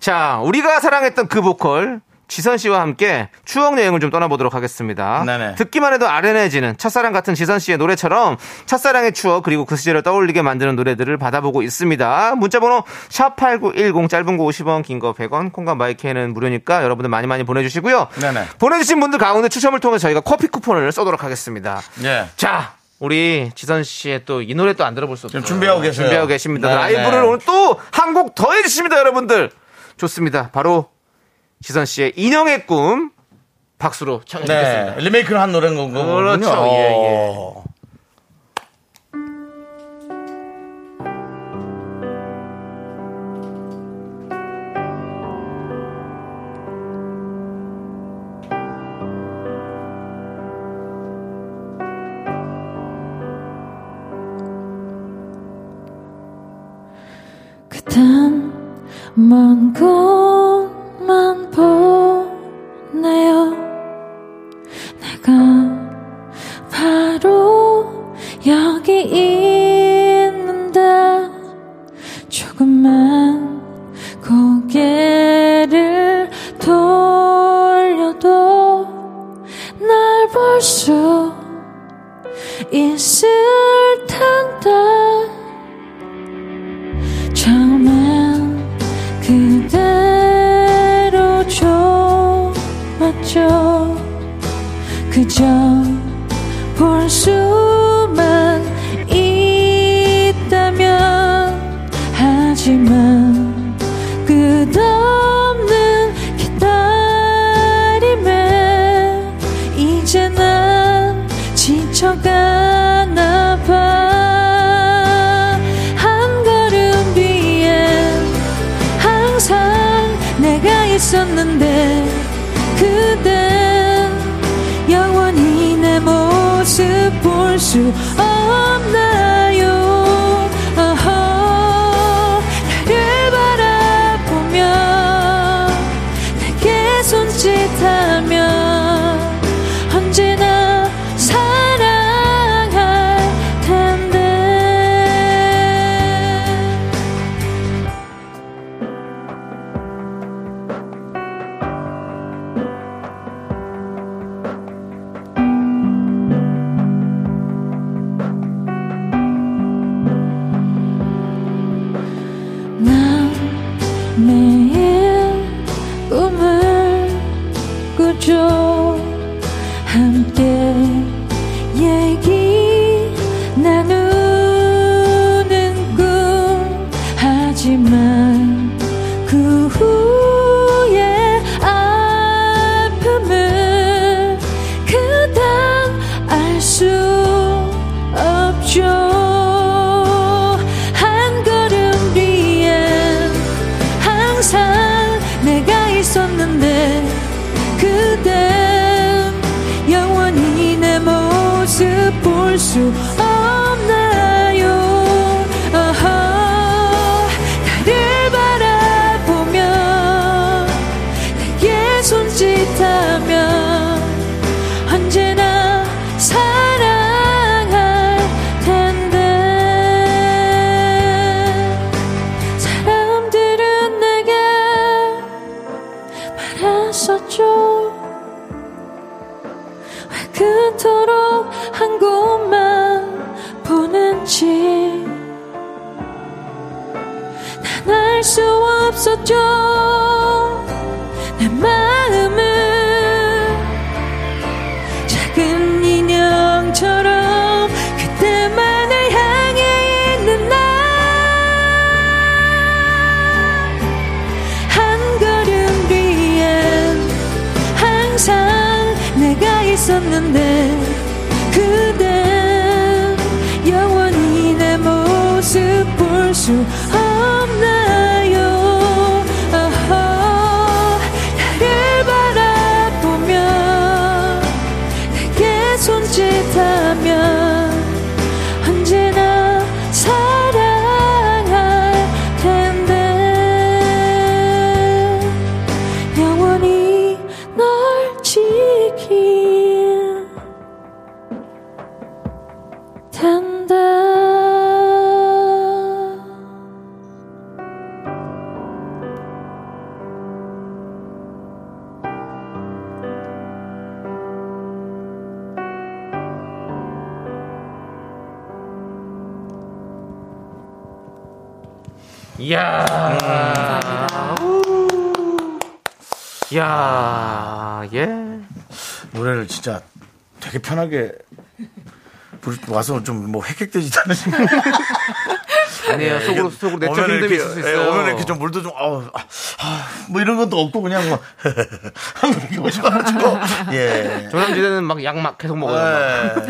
자, 우리가 사랑했던 그 보컬 지선 씨와 함께 추억 여행을 좀 떠나보도록 하겠습니다. 네네. 듣기만 해도 아련해지는 첫사랑 같은 지선 씨의 노래처럼 첫사랑의 추억 그리고 그 시절을 떠올리게 만드는 노래들을 받아보고 있습니다. 문자번호 샵8910 짧은 거 50원 긴 거 100원 콩과 마이크는 무료니까 여러분들 많이 많이 보내주시고요. 네네. 보내주신 분들 가운데 추첨을 통해 저희가 커피 쿠폰을 쏘도록 하겠습니다. 예. 자, 우리 지선 씨의 또 이 노래 또 안 들어볼 수. 지금 준비하고 계세요. 준비하고 계십니다. 네, 라이브를 네. 오늘 또 한 곡 더 해주십니다, 여러분들. 좋습니다. 바로 지선 씨의 인형의 꿈 박수로 청해 네. 듣겠습니다. 리메이크를 한 노래인 건가 그렇죠. 예, 예. 어. 그댄 먼곳 만 보네요. 내가 바로 여기 있는데 조금만 고개를 돌려도 날 볼 수 좋았죠 그저 볼 수만 볼 수 예. 노래를 진짜 되게 편하게 와서 좀 뭐 획획되지도 않으신 *laughs* 아니에요. 속으로, 속으로 내적 힘듦이 있을 수 있어요. 오면 이렇게 좀 물도 좀, 아우, 아, 아, 뭐 이런 것도 없고 그냥 뭐, *laughs* 이렇게 오셔가지고, *laughs* 예. 조남지대는 막 약 막 계속 먹어요. 막.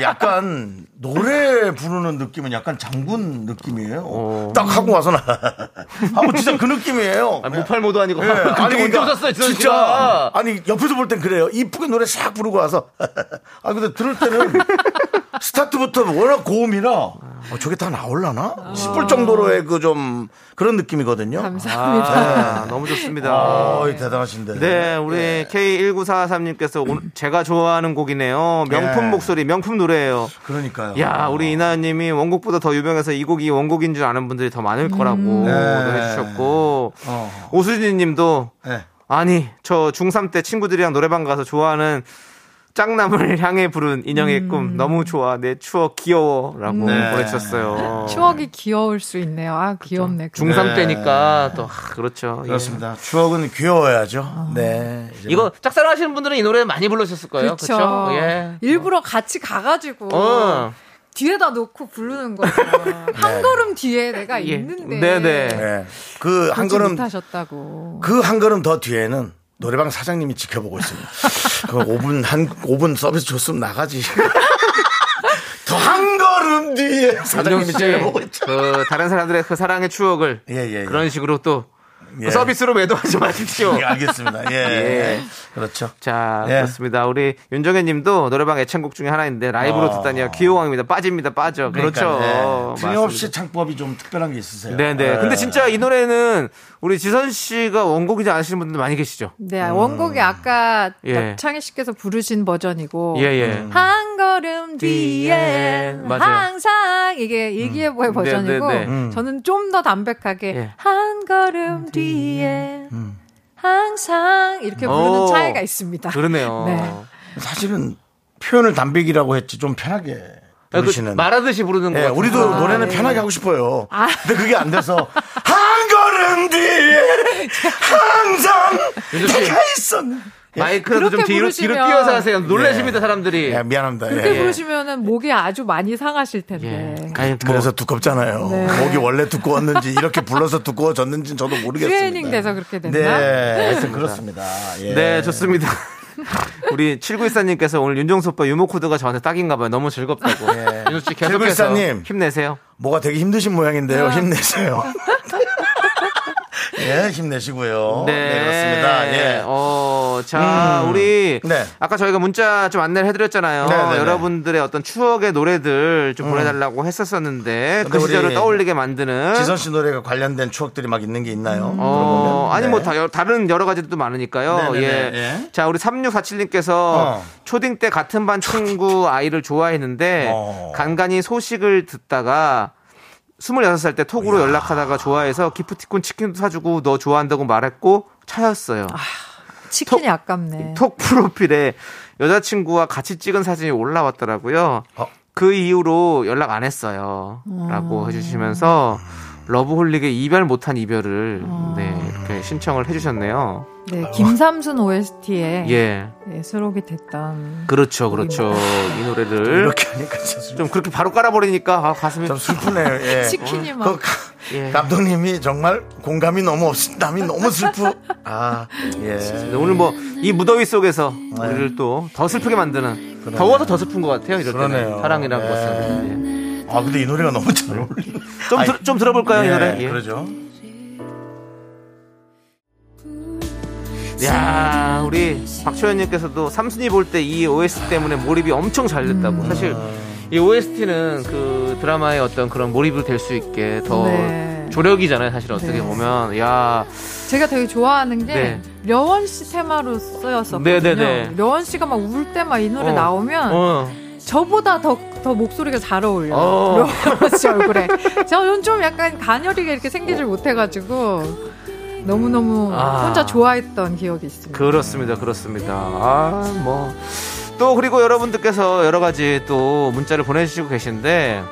예. 약간 노래 부르는 느낌은 약간 장군 느낌이에요. 어. 딱 하고 와서는 *laughs* 하고 진짜 그 느낌이에요. 아니, 무팔 모도 아니고. 예. *laughs* 그렇게 언제 그러니까 오셨어요, 진짜 씨가? 아니 옆에서 볼 땐 그래요. 이쁘게 노래 싹 부르고 와서 *laughs* 아 근데 들을 때는 스타트부터 워낙 고음이라 어, 저게 다 나올라나 싶을 정도로의 그 좀 그런 느낌이거든요. 감사합니다. 아, 너무 좋습니다. 아, 대단하신데. 네, 우리 K1943님께서 제가 좋아하는 곡이네요. 명품 예. 목소리, 명품 노래예요. 그러니까요. 야, 우리 이나연님이 원곡보다 더 유명해서 이 곡이 원곡인 줄 아는 분들이 더 많을 거라고 네. 해주셨고 어. 오수진님도 네. 아니 저 중3 때 친구들이랑 노래방 가서 좋아하는 짝남을 *laughs* 향해 부른 인형의 꿈 너무 좋아 내 추억 귀여워라고 네. 보내주셨어요. 추억이 귀여울 수 있네요. 아 귀엽네. 그거. 중3 네. 때니까 또 아, 그렇죠. 예. 그렇습니다. 추억은 귀여워야죠. 네. 이제 이거 짝사랑하시는 분들은 이 노래 많이 불러셨을 거예요. 그렇죠. 그렇죠? 예. 일부러 같이 가가지고 어. 뒤에다 놓고 부르는 거죠. *laughs* 한 걸음 뒤에 내가 예. 있는데. 네네. 네. 그한 보지 걸음 못하셨다고. 그 한 걸음 더 뒤에는 노래방 사장님이 지켜보고 있습니다. 그 5분 한 5분 서비스 줬으면 나가지. *laughs* 더 한 걸음 뒤에 사장님이 지켜보고 있죠. 그 다른 사람들의 그 사랑의 추억을 예, 예, 예. 그런 식으로 또 예. 그 서비스로 매도하지 마십시오. 예, 알겠습니다. 예. *laughs* 예. 그렇죠. 자, 예. 그렇습니다. 우리 윤정혜 님도 노래방 애창곡 중에 하나인데 라이브로 어. 듣다니요. 귀여왕입니다. 빠집니다. 빠져. 그렇죠. 예. 틀림없이 맞습니다. 창법이 좀 특별한 게 있으세요. 네네. 예. 근데 진짜 이 노래는 우리 지선 씨가 원곡이지 않으시는 분들 많이 계시죠? 네, 원곡이 아까 예. 남창희 씨께서 부르신 버전이고 예, 예. 한 걸음 뒤에. 맞아요. 항상 이게 얘기해보의 버전이고 네, 네, 네. 음. 저는 좀 더 담백하게 예. 한 걸음 뒤에 항상 이렇게 부르는 오. 차이가 있습니다. 그러네요. *laughs* 네. 사실은 표현을 담백이라고 했지 좀 편하게 그 부르시는. 말하듯이 부르는 거 예. 우리도 아, 노래는 네. 편하게 하고 싶어요. 아. 근데 그게 안 돼서 한 걸음 뒤에 *laughs* 항상. 내가 있었네. 마이크라도 좀 뒤로, 뒤로 부르시면- 뛰어서 하세요. 놀라십니다, 예. 사람들이. 예, 미안합니다. 그렇게 예. 부르시면은 목이 아주 많이 상하실 텐데. 예. 아니, 뭐, 그래서 두껍잖아요. 네. 목이 원래 두꺼웠는지 이렇게 불러서 두꺼워졌는지는 저도 모르겠습니다. 트레이닝 돼서 그렇게 됐나? 네, 하여튼 그렇습니다. 예. 네, 좋습니다. *laughs* 우리 7914님께서 오늘 윤정수 오빠 유머 코드가 저한테 딱인가 봐요. 너무 즐겁다고. 예. 윤정 씨 계속해서 7914님. 힘내세요. 뭐가 되게 힘드신 모양인데요. 아. 힘내세요. *laughs* 예, 힘내시고요. 네, 그렇습니다. 예. 어, 자, 음. 우리 네. 아까 저희가 문자 좀 안내를 해드렸잖아요. 네, 네, 네. 여러분들의 어떤 추억의 노래들 좀 보내달라고 했었었는데 그 시절을 떠올리게 만드는. 지선 씨 노래가 관련된 추억들이 막 있는 게 있나요? 어, 물어보면. 아니 네. 뭐 다, 다른 여러 가지도 많으니까요. 네네네, 예. 예. 자, 우리 3647님께서 어. 초딩 때 같은 반 친구 아이를 좋아했는데 어. 간간히 소식을 듣다가 26살 때 톡으로 연락하다가 좋아해서 기프티콘 치킨도 사주고 너 좋아한다고 말했고 차였어요. 치킨이 아깝네. 톡 프로필에 여자친구와 같이 찍은 사진이 올라왔더라고요. 어. 그 이후로 연락 안 했어요. 라고 해주시면서 러브홀릭의 이별 못한 이별을 네, 이렇게 신청을 해주셨네요. 네, 김삼순 OST에 예. 예, 수록이 됐던. 그렇죠, 그렇죠. 이 노래를 이렇게 하니까 좀 그렇게 바로 깔아버리니까 아, 가슴이 좀 슬프네요. 예. *laughs* 치킨이 막. 그 가- 예. 감독님이 정말 공감이 너무 없이 남이 너무 슬프. 아, 예. 네, 오늘 뭐 이 무더위 속에서 우리를 또 더 슬프게 만드는 더워서 더 슬픈 것 같아요. 이럴 그러네요. 사랑이라는 예. 것은. 예. 아 근데 이 노래가 너무 잘 어울리. 좀, 들, 좀 들어볼까요, 이 예, 노래? 예. 그러죠. 야 우리 박초연님께서도 삼순이 볼 때 이 OST 때문에 몰입이 엄청 잘 됐다고. 사실 이 OST는 그 드라마의 어떤 그런 몰입이 될수 있게 더 네. 조력이잖아요. 사실 어떻게 네. 보면 야 제가 되게 좋아하는 게 네. 려원 씨 테마로 쓰였었거든요. 네네네. 려원 씨가 막 울 때 막 이 노래 어. 나오면 어. 저보다 더, 더 목소리가 잘 어울려요. 어. 씨 얼굴에. 저는 좀 약간 가녀리가 이렇게 생기질 못해가지고 너무너무 아. 혼자 좋아했던 기억이 있습니다. 그렇습니다. 그렇습니다. 아, 뭐. 또, 그리고 여러분들께서 여러 가지 또 문자를 보내주시고 계신데,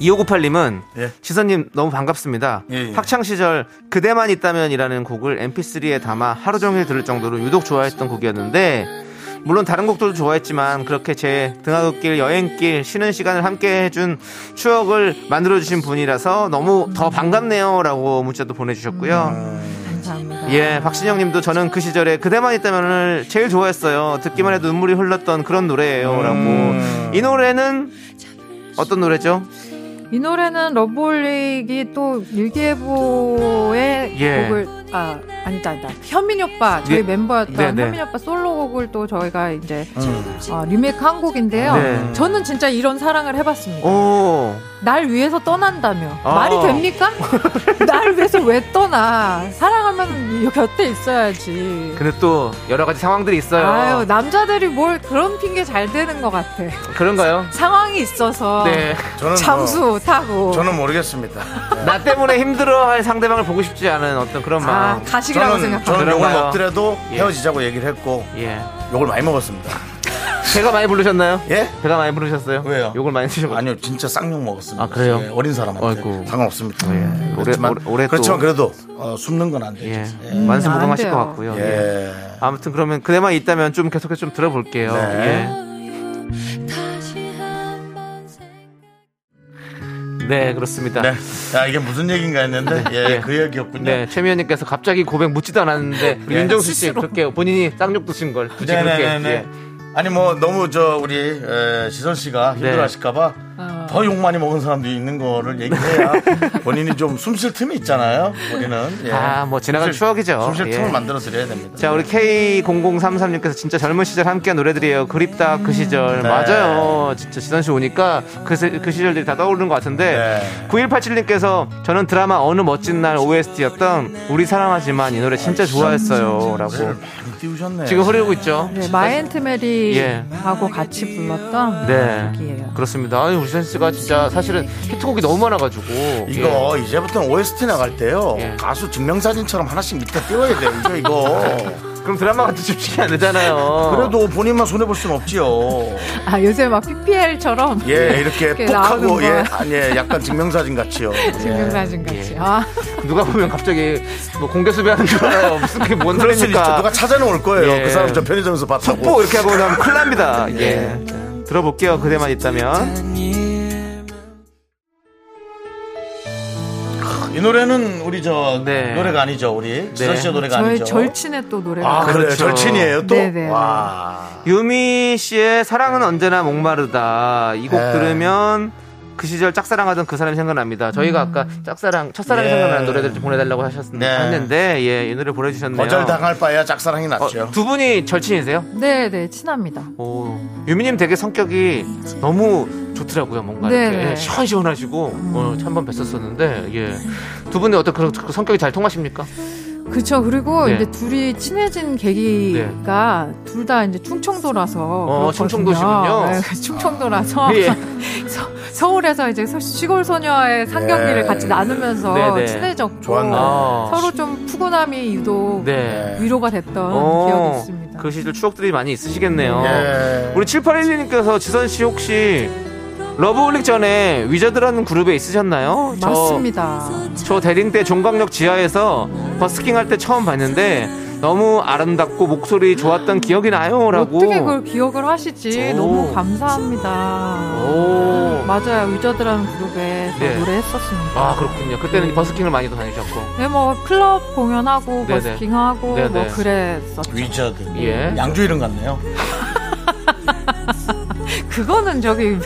2598님은 예. 시선님 너무 반갑습니다. 예, 예. 학창 시절 그대만 있다면이라는 곡을 MP3에 담아 하루 종일 들을 정도로 유독 좋아했던 곡이었는데 물론 다른 곡들도 좋아했지만 그렇게 제 등하굣길 여행길 쉬는 시간을 함께 해준 추억을 만들어주신 분이라서 너무 더 반갑네요 라고 문자도 보내주셨고요. 감사합니다. 예, 박신영 님도 저는 그 시절에 그대만 있다면을 제일 좋아했어요. 듣기만 해도 눈물이 흘렀던 그런 노래예요 라고. 음. 이 노래는 어떤 노래죠? 이 노래는 러브홀릭이 또 일기예보의 예. 곡을 아 아니다 아니다 현민 오빠 저희 예. 멤버였던 네, 네. 현민 오빠 솔로곡을 또 저희가 이제 음. 어, 리메이크한 곡인데요. 네. 저는 진짜 이런 사랑을 해봤습니다. 오, 날 위해서 떠난다며 어. 말이 됩니까? *laughs* 날 위해서 왜 떠나? 사랑 이 곁에 있어야지. 근데 또 여러 가지 상황들이 있어요. 아유 남자들이 뭘 그런 핑계 잘 대는 것 같아. 그런가요? 상황이 있어서 네. 저는 잠수 뭐, 타고. 저는 모르겠습니다. *laughs* 나 때문에 힘들어할 상대방을 보고 싶지 않은 어떤 그런 아 마음. 가식이라고 저는 생각하고. 저는 욕을? 먹더라도 예. 헤어지자고 얘기를 했고 예. 욕을 많이 먹었습니다. 배가 많이 부르셨나요? 예? 배가 많이 부르셨어요? 왜요? 욕을 많이 드셔가지고. 아니요, 진짜 쌍욕 먹었습니다. 아, 그래요? 예, 어린 사람한테 아이고. 상관없습니다. 예. 그렇지만 올해 또- 그렇지만 그래도 어, 숨는 건 안 되죠. 예. 예. 음, 만수무강하실 안 것. 같고요. 예. 예. 아무튼 그러면 그대만 있다면 좀 계속해서 좀 들어볼게요. 네. 예. 네, 그렇습니다. 네. 야, 이게 무슨 얘기인가 했는데, 예, 예. 그 얘기였군요. 네, 최미연님께서 갑자기 고백 묻지도 않았는데 예. 윤정수 씨 그렇게 본인이 쌍욕 드신 걸 굳이 그렇게 네네네. 예. 아니, 뭐, 너무 저, 우리, 에, 지선 씨가 네. 힘들어 하실까봐 더 욕 많이 먹은 사람도 있는 거를 얘기해야 *laughs* 본인이 좀 숨 쉴 틈이 있잖아요. 우리는. 예. 아, 뭐 지나간 숨 쉴- 추억이죠. 숨 쉴 예. 틈을 만들어 드려야 됩니다. 자, 우리 K0033님께서 진짜 젊은 시절 함께한 노래들이에요. 그립다 그 시절. 네. 맞아요. 진짜 지선 씨 오니까 그, 시- 그 시절들이 다 떠오르는 것 같은데. 네. 9187님께서 저는 드라마 어느 멋진 날 OST였던 우리 사랑하지만 이 노래 진짜 좋아했어요. 라고. 많이 띄우셨네. 지금 흐르고 있죠. 네, 마이앤트 예. 메리하고 같이 불렀던 네. 곡이에요. 그렇습니다. 아니, 우리 지선 씨가 진짜 사실은 히트곡이 너무 많아가지고. 이거 이제부터는 OST 나갈 때요. 예. 가수 증명사진처럼 하나씩 밑에 띄워야 돼요. 이거, 이거. *laughs* 예. 그럼 드라마 같은 집중이 안 되잖아요. 그래도 본인만 손해 볼 수는 없지요. 아 요새 막 PPL처럼 예, 이렇게 이렇게 푹 나오는 하고, 거. 예, 아니, 예, 약간 증명사진 같이요. *laughs* 예. 증명사진 같이. 예. 아 누가 보면 갑자기 뭐 공개 수배하는 줄 알아요. 무슨 그게 뭔 그럴 수 있죠. 소리입니까? 누가 찾아놓을 거예요. 예. 그 사람 저 편의점에서 봤다고. 속보 이렇게 하고 나면 큰일 납니다. 예. 자, 들어볼게요. 그대만 있다면. 이 노래는 우리 저 네. 노래가 아니죠. 우리 지선 씨의 노래가 저희 아니죠. 절친의 또 노래가 아, 그래요. 그렇죠. 절친이에요, 또? 네네. 와. 유미 씨의 사랑은 언제나 목마르다. 이 곡 네. 들으면 그 시절 짝사랑하던 그 사람이 생각납니다. 저희가 아까 짝사랑, 첫사랑이 예. 생각나는 노래들 좀 보내달라고 하셨는데, 네. 했는데, 예, 이 노래 보내주셨네요. 거절당할 바에야 짝사랑이 낫죠. 어, 두 분이 절친이세요? 네 네 친합니다. 오, 유미님 되게 성격이 너무 좋더라고요. 뭔가 이렇게 네네. 예, 시원시원하시고 어, 한번 뵀었었는데 예. 두 분이 어떤 그런 그 성격이 잘 통하십니까? 그쵸 그리고 네. 이제 둘이 친해진 계기가 둘다 이제 충청도라서 그렇거든요. 충청도시군요. 네, 충청도라서 예. *laughs* 서, 울에서 이제 서- 시골 소녀의 상경기를 네. 같이 나누면서 네네. 친해졌고 좋았네. 아. 서로 좀 푸근함이 유독 네. 위로가 됐던 어, 기억이 있습니다. 그 시절 추억들이 많이 있으시겠네요. 예. 우리 7812님께서 지선 씨 혹시 러브홀릭 전에 위저드라는 그룹에 있으셨나요? 저- 맞습니다. 저 대림 때 종강역 지하에서 버스킹 할 때 처음 봤는데 너무 아름답고 목소리 좋았던 기억이 나요라고. 어떻게 그걸 기억을 하시지? 오. 너무 감사합니다. 오. 맞아요. 위저드라는 그룹에서 네. 노래했었습니다. 아 그렇군요. 그때는 버스킹을 많이 다니셨고. 네, 뭐 클럽 공연하고 네네. 버스킹하고 네네. 뭐 그랬었죠. 위저드. 예. 양주 이름 같네요. *laughs* 그거는 저기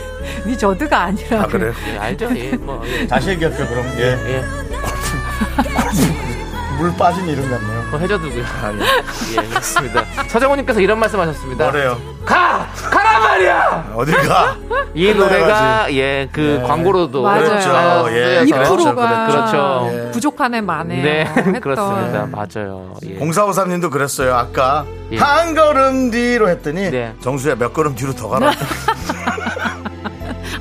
위저드가 아니라. 아, 그래요? 예, 알죠? 예, 뭐. 예. 다시 얘기할게요, 그럼. 예. 예. 물 빠진 이름 같네 요. 뭐 해줘두고요. 아, 예. 예, 그렇습니다. *laughs* 서정훈님께서 이런 말씀 하셨습니다. 뭐래요? 가! 가란 말이야! 어딜 가? *laughs* 이 노래가, 예, 그 광고로도. 맞아요. 그렇죠. 예, 쓰여서. 2%가 그렇죠. 예. 부족한 애 많네요. 네, 했던. *laughs* 그렇습니다. 맞아요. 예. 0453님도 그랬어요. 아까 예. 한 걸음 뒤로 했더니 네. 정수야 몇 걸음 뒤로 더 가라.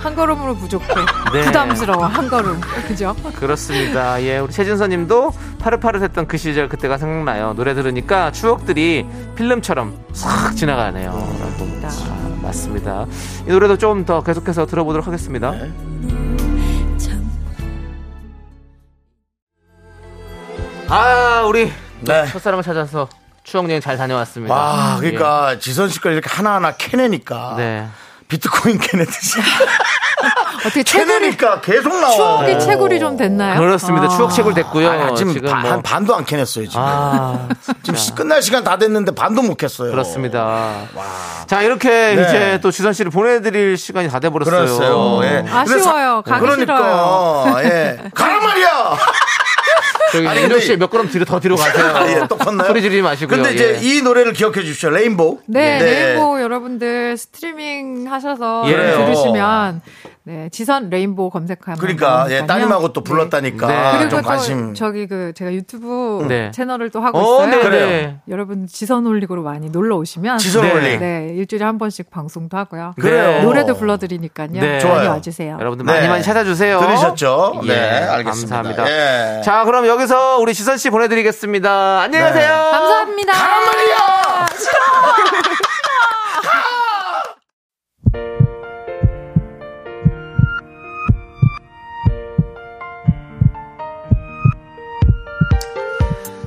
한 걸음으로 부족해. *laughs* 네. 부담스러워, 한 걸음. 그죠? 그렇습니다. 예, 우리 최진서 님도 파릇파릇했던 그 시절 그때가 생각나요. 노래 들으니까 추억들이 필름처럼 싹 지나가네요. 라고. 아, 맞습니다. 이 노래도 좀 더 계속해서 들어보도록 하겠습니다. 네. 아, 우리 네. 첫사랑을 찾아서 추억 여행 잘 다녀왔습니다. 와, 그러니까 지선 씨가 이렇게 하나하나 캐내니까 예. 네. 비트코인 캐내듯이 *laughs* 어떻게 캐내니까 계속 나와. 추억이 채굴이 좀 됐나요? 그렇습니다. 아. 추억 채굴 됐고요. 아, 지금, 지금 바- 뭐 한 반도 안 캐냈어요 지금. 아, *laughs* 지금 시- 끝날 시간 다 됐는데 반도 못 캤어요. 그렇습니다. 자, 이렇게 네. 이제 또 지선 씨를 보내드릴 시간이 다 돼버렸어요. 그랬어요. 예. 아쉬워요. 가기 그러니까 예. *laughs* 가란 말이야. 저기 아니, 윤정 근데 씨몇 걸음 뒤로 더 뒤로 가세요. 아, *laughs* 예, 또 컸나요? 소리 지르지 마시고요. 근데 이제 예. 이 노래를 기억해 주십시오. Rainbow. 네, Rainbow 여러분들 스트리밍 하셔서 예. 들으시면 네, 지선 Rainbow 검색하면 그러니까 예. 따님하고 또 네. 불렀다니까 네. 그리고 좀또 관심. 저기 그 제가 유튜브 네. 채널을 또 하고 어, 있어요. 네, 그래요. 네. 여러분 지선 홀릭으로 많이 놀러 오시면 지선 네. 홀릭. 네, 일주일에 한 번씩 방송도 하고요. 그래요. 노래도 불러드리니까요. 네. 많이 좋아요. 와주세요. 여러분들 네. 많이 많이 찾아주세요. 들으셨죠? 예, 네, 알겠습니다. 감사합니다. 예. 자, 그럼 여기 서 우리 지선 씨 보내드리겠습니다. 안녕히 네. 가세요. 감사합니다. 가란 말이야.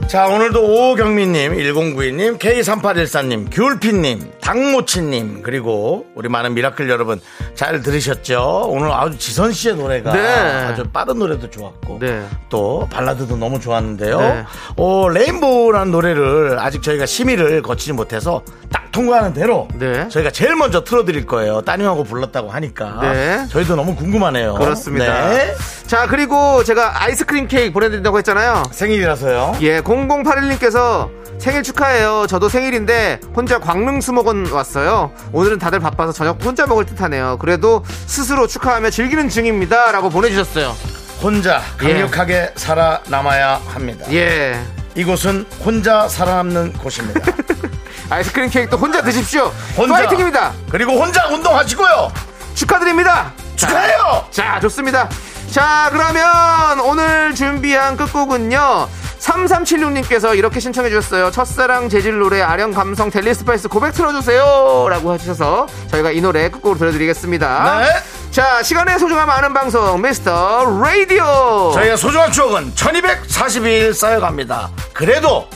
자, 오늘도 오경민님, 1092님, K3814님, 귤피님, 당모치님, 그리고 우리 많은 미라클 여러분 잘 들으셨죠? 오늘 아주 지선 씨의 노래가 네. 아주 빠른 노래도 좋았고, 네. 또 발라드도 너무 좋았는데요. 네. 어, 레인보우라는 노래를 아직 저희가 심의를 거치지 못해서 딱 통과하는 대로 네. 저희가 제일 먼저 틀어드릴 거예요. 따님하고 불렀다고 하니까. 네. 저희도 너무 궁금하네요. 그렇습니다. 네. 자, 그리고 제가 아이스크림 케이크 보내드린다고 했잖아요. 생일이라서요. 예, 0081님께서 생일 축하해요. 저도 생일인데 혼자 광릉 수목원 왔어요. 오늘은 다들 바빠서 저녁 혼자 먹을 듯 하네요. 그래도 스스로 축하하며 즐기는 중입니다. 라고 보내주셨어요. 혼자 강력하게 살아남아야 합니다. 예. 이곳은 혼자 살아남는 곳입니다. *laughs* 아이스크림 케이크도 혼자 드십시오. 혼자. 파이팅입니다. 그리고 혼자 운동하시고요. 축하드립니다. 축하해요. 자, 좋습니다. 자, 그러면 오늘 준비한 끝곡은요. 3376님께서 이렇게 신청해 주셨어요. 첫사랑 재질 노래 아련 감성 델리 스파이스 고백 틀어주세요. 라고 해주셔서 저희가 이 노래 끝곡으로 들려드리겠습니다. 네. 자, 시간의 소중함 아는 방송, 미스터 라디오. 저희의 소중한 추억은 1242일 쌓여갑니다. 그래도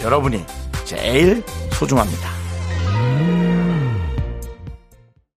여러분이 제일 소중합니다.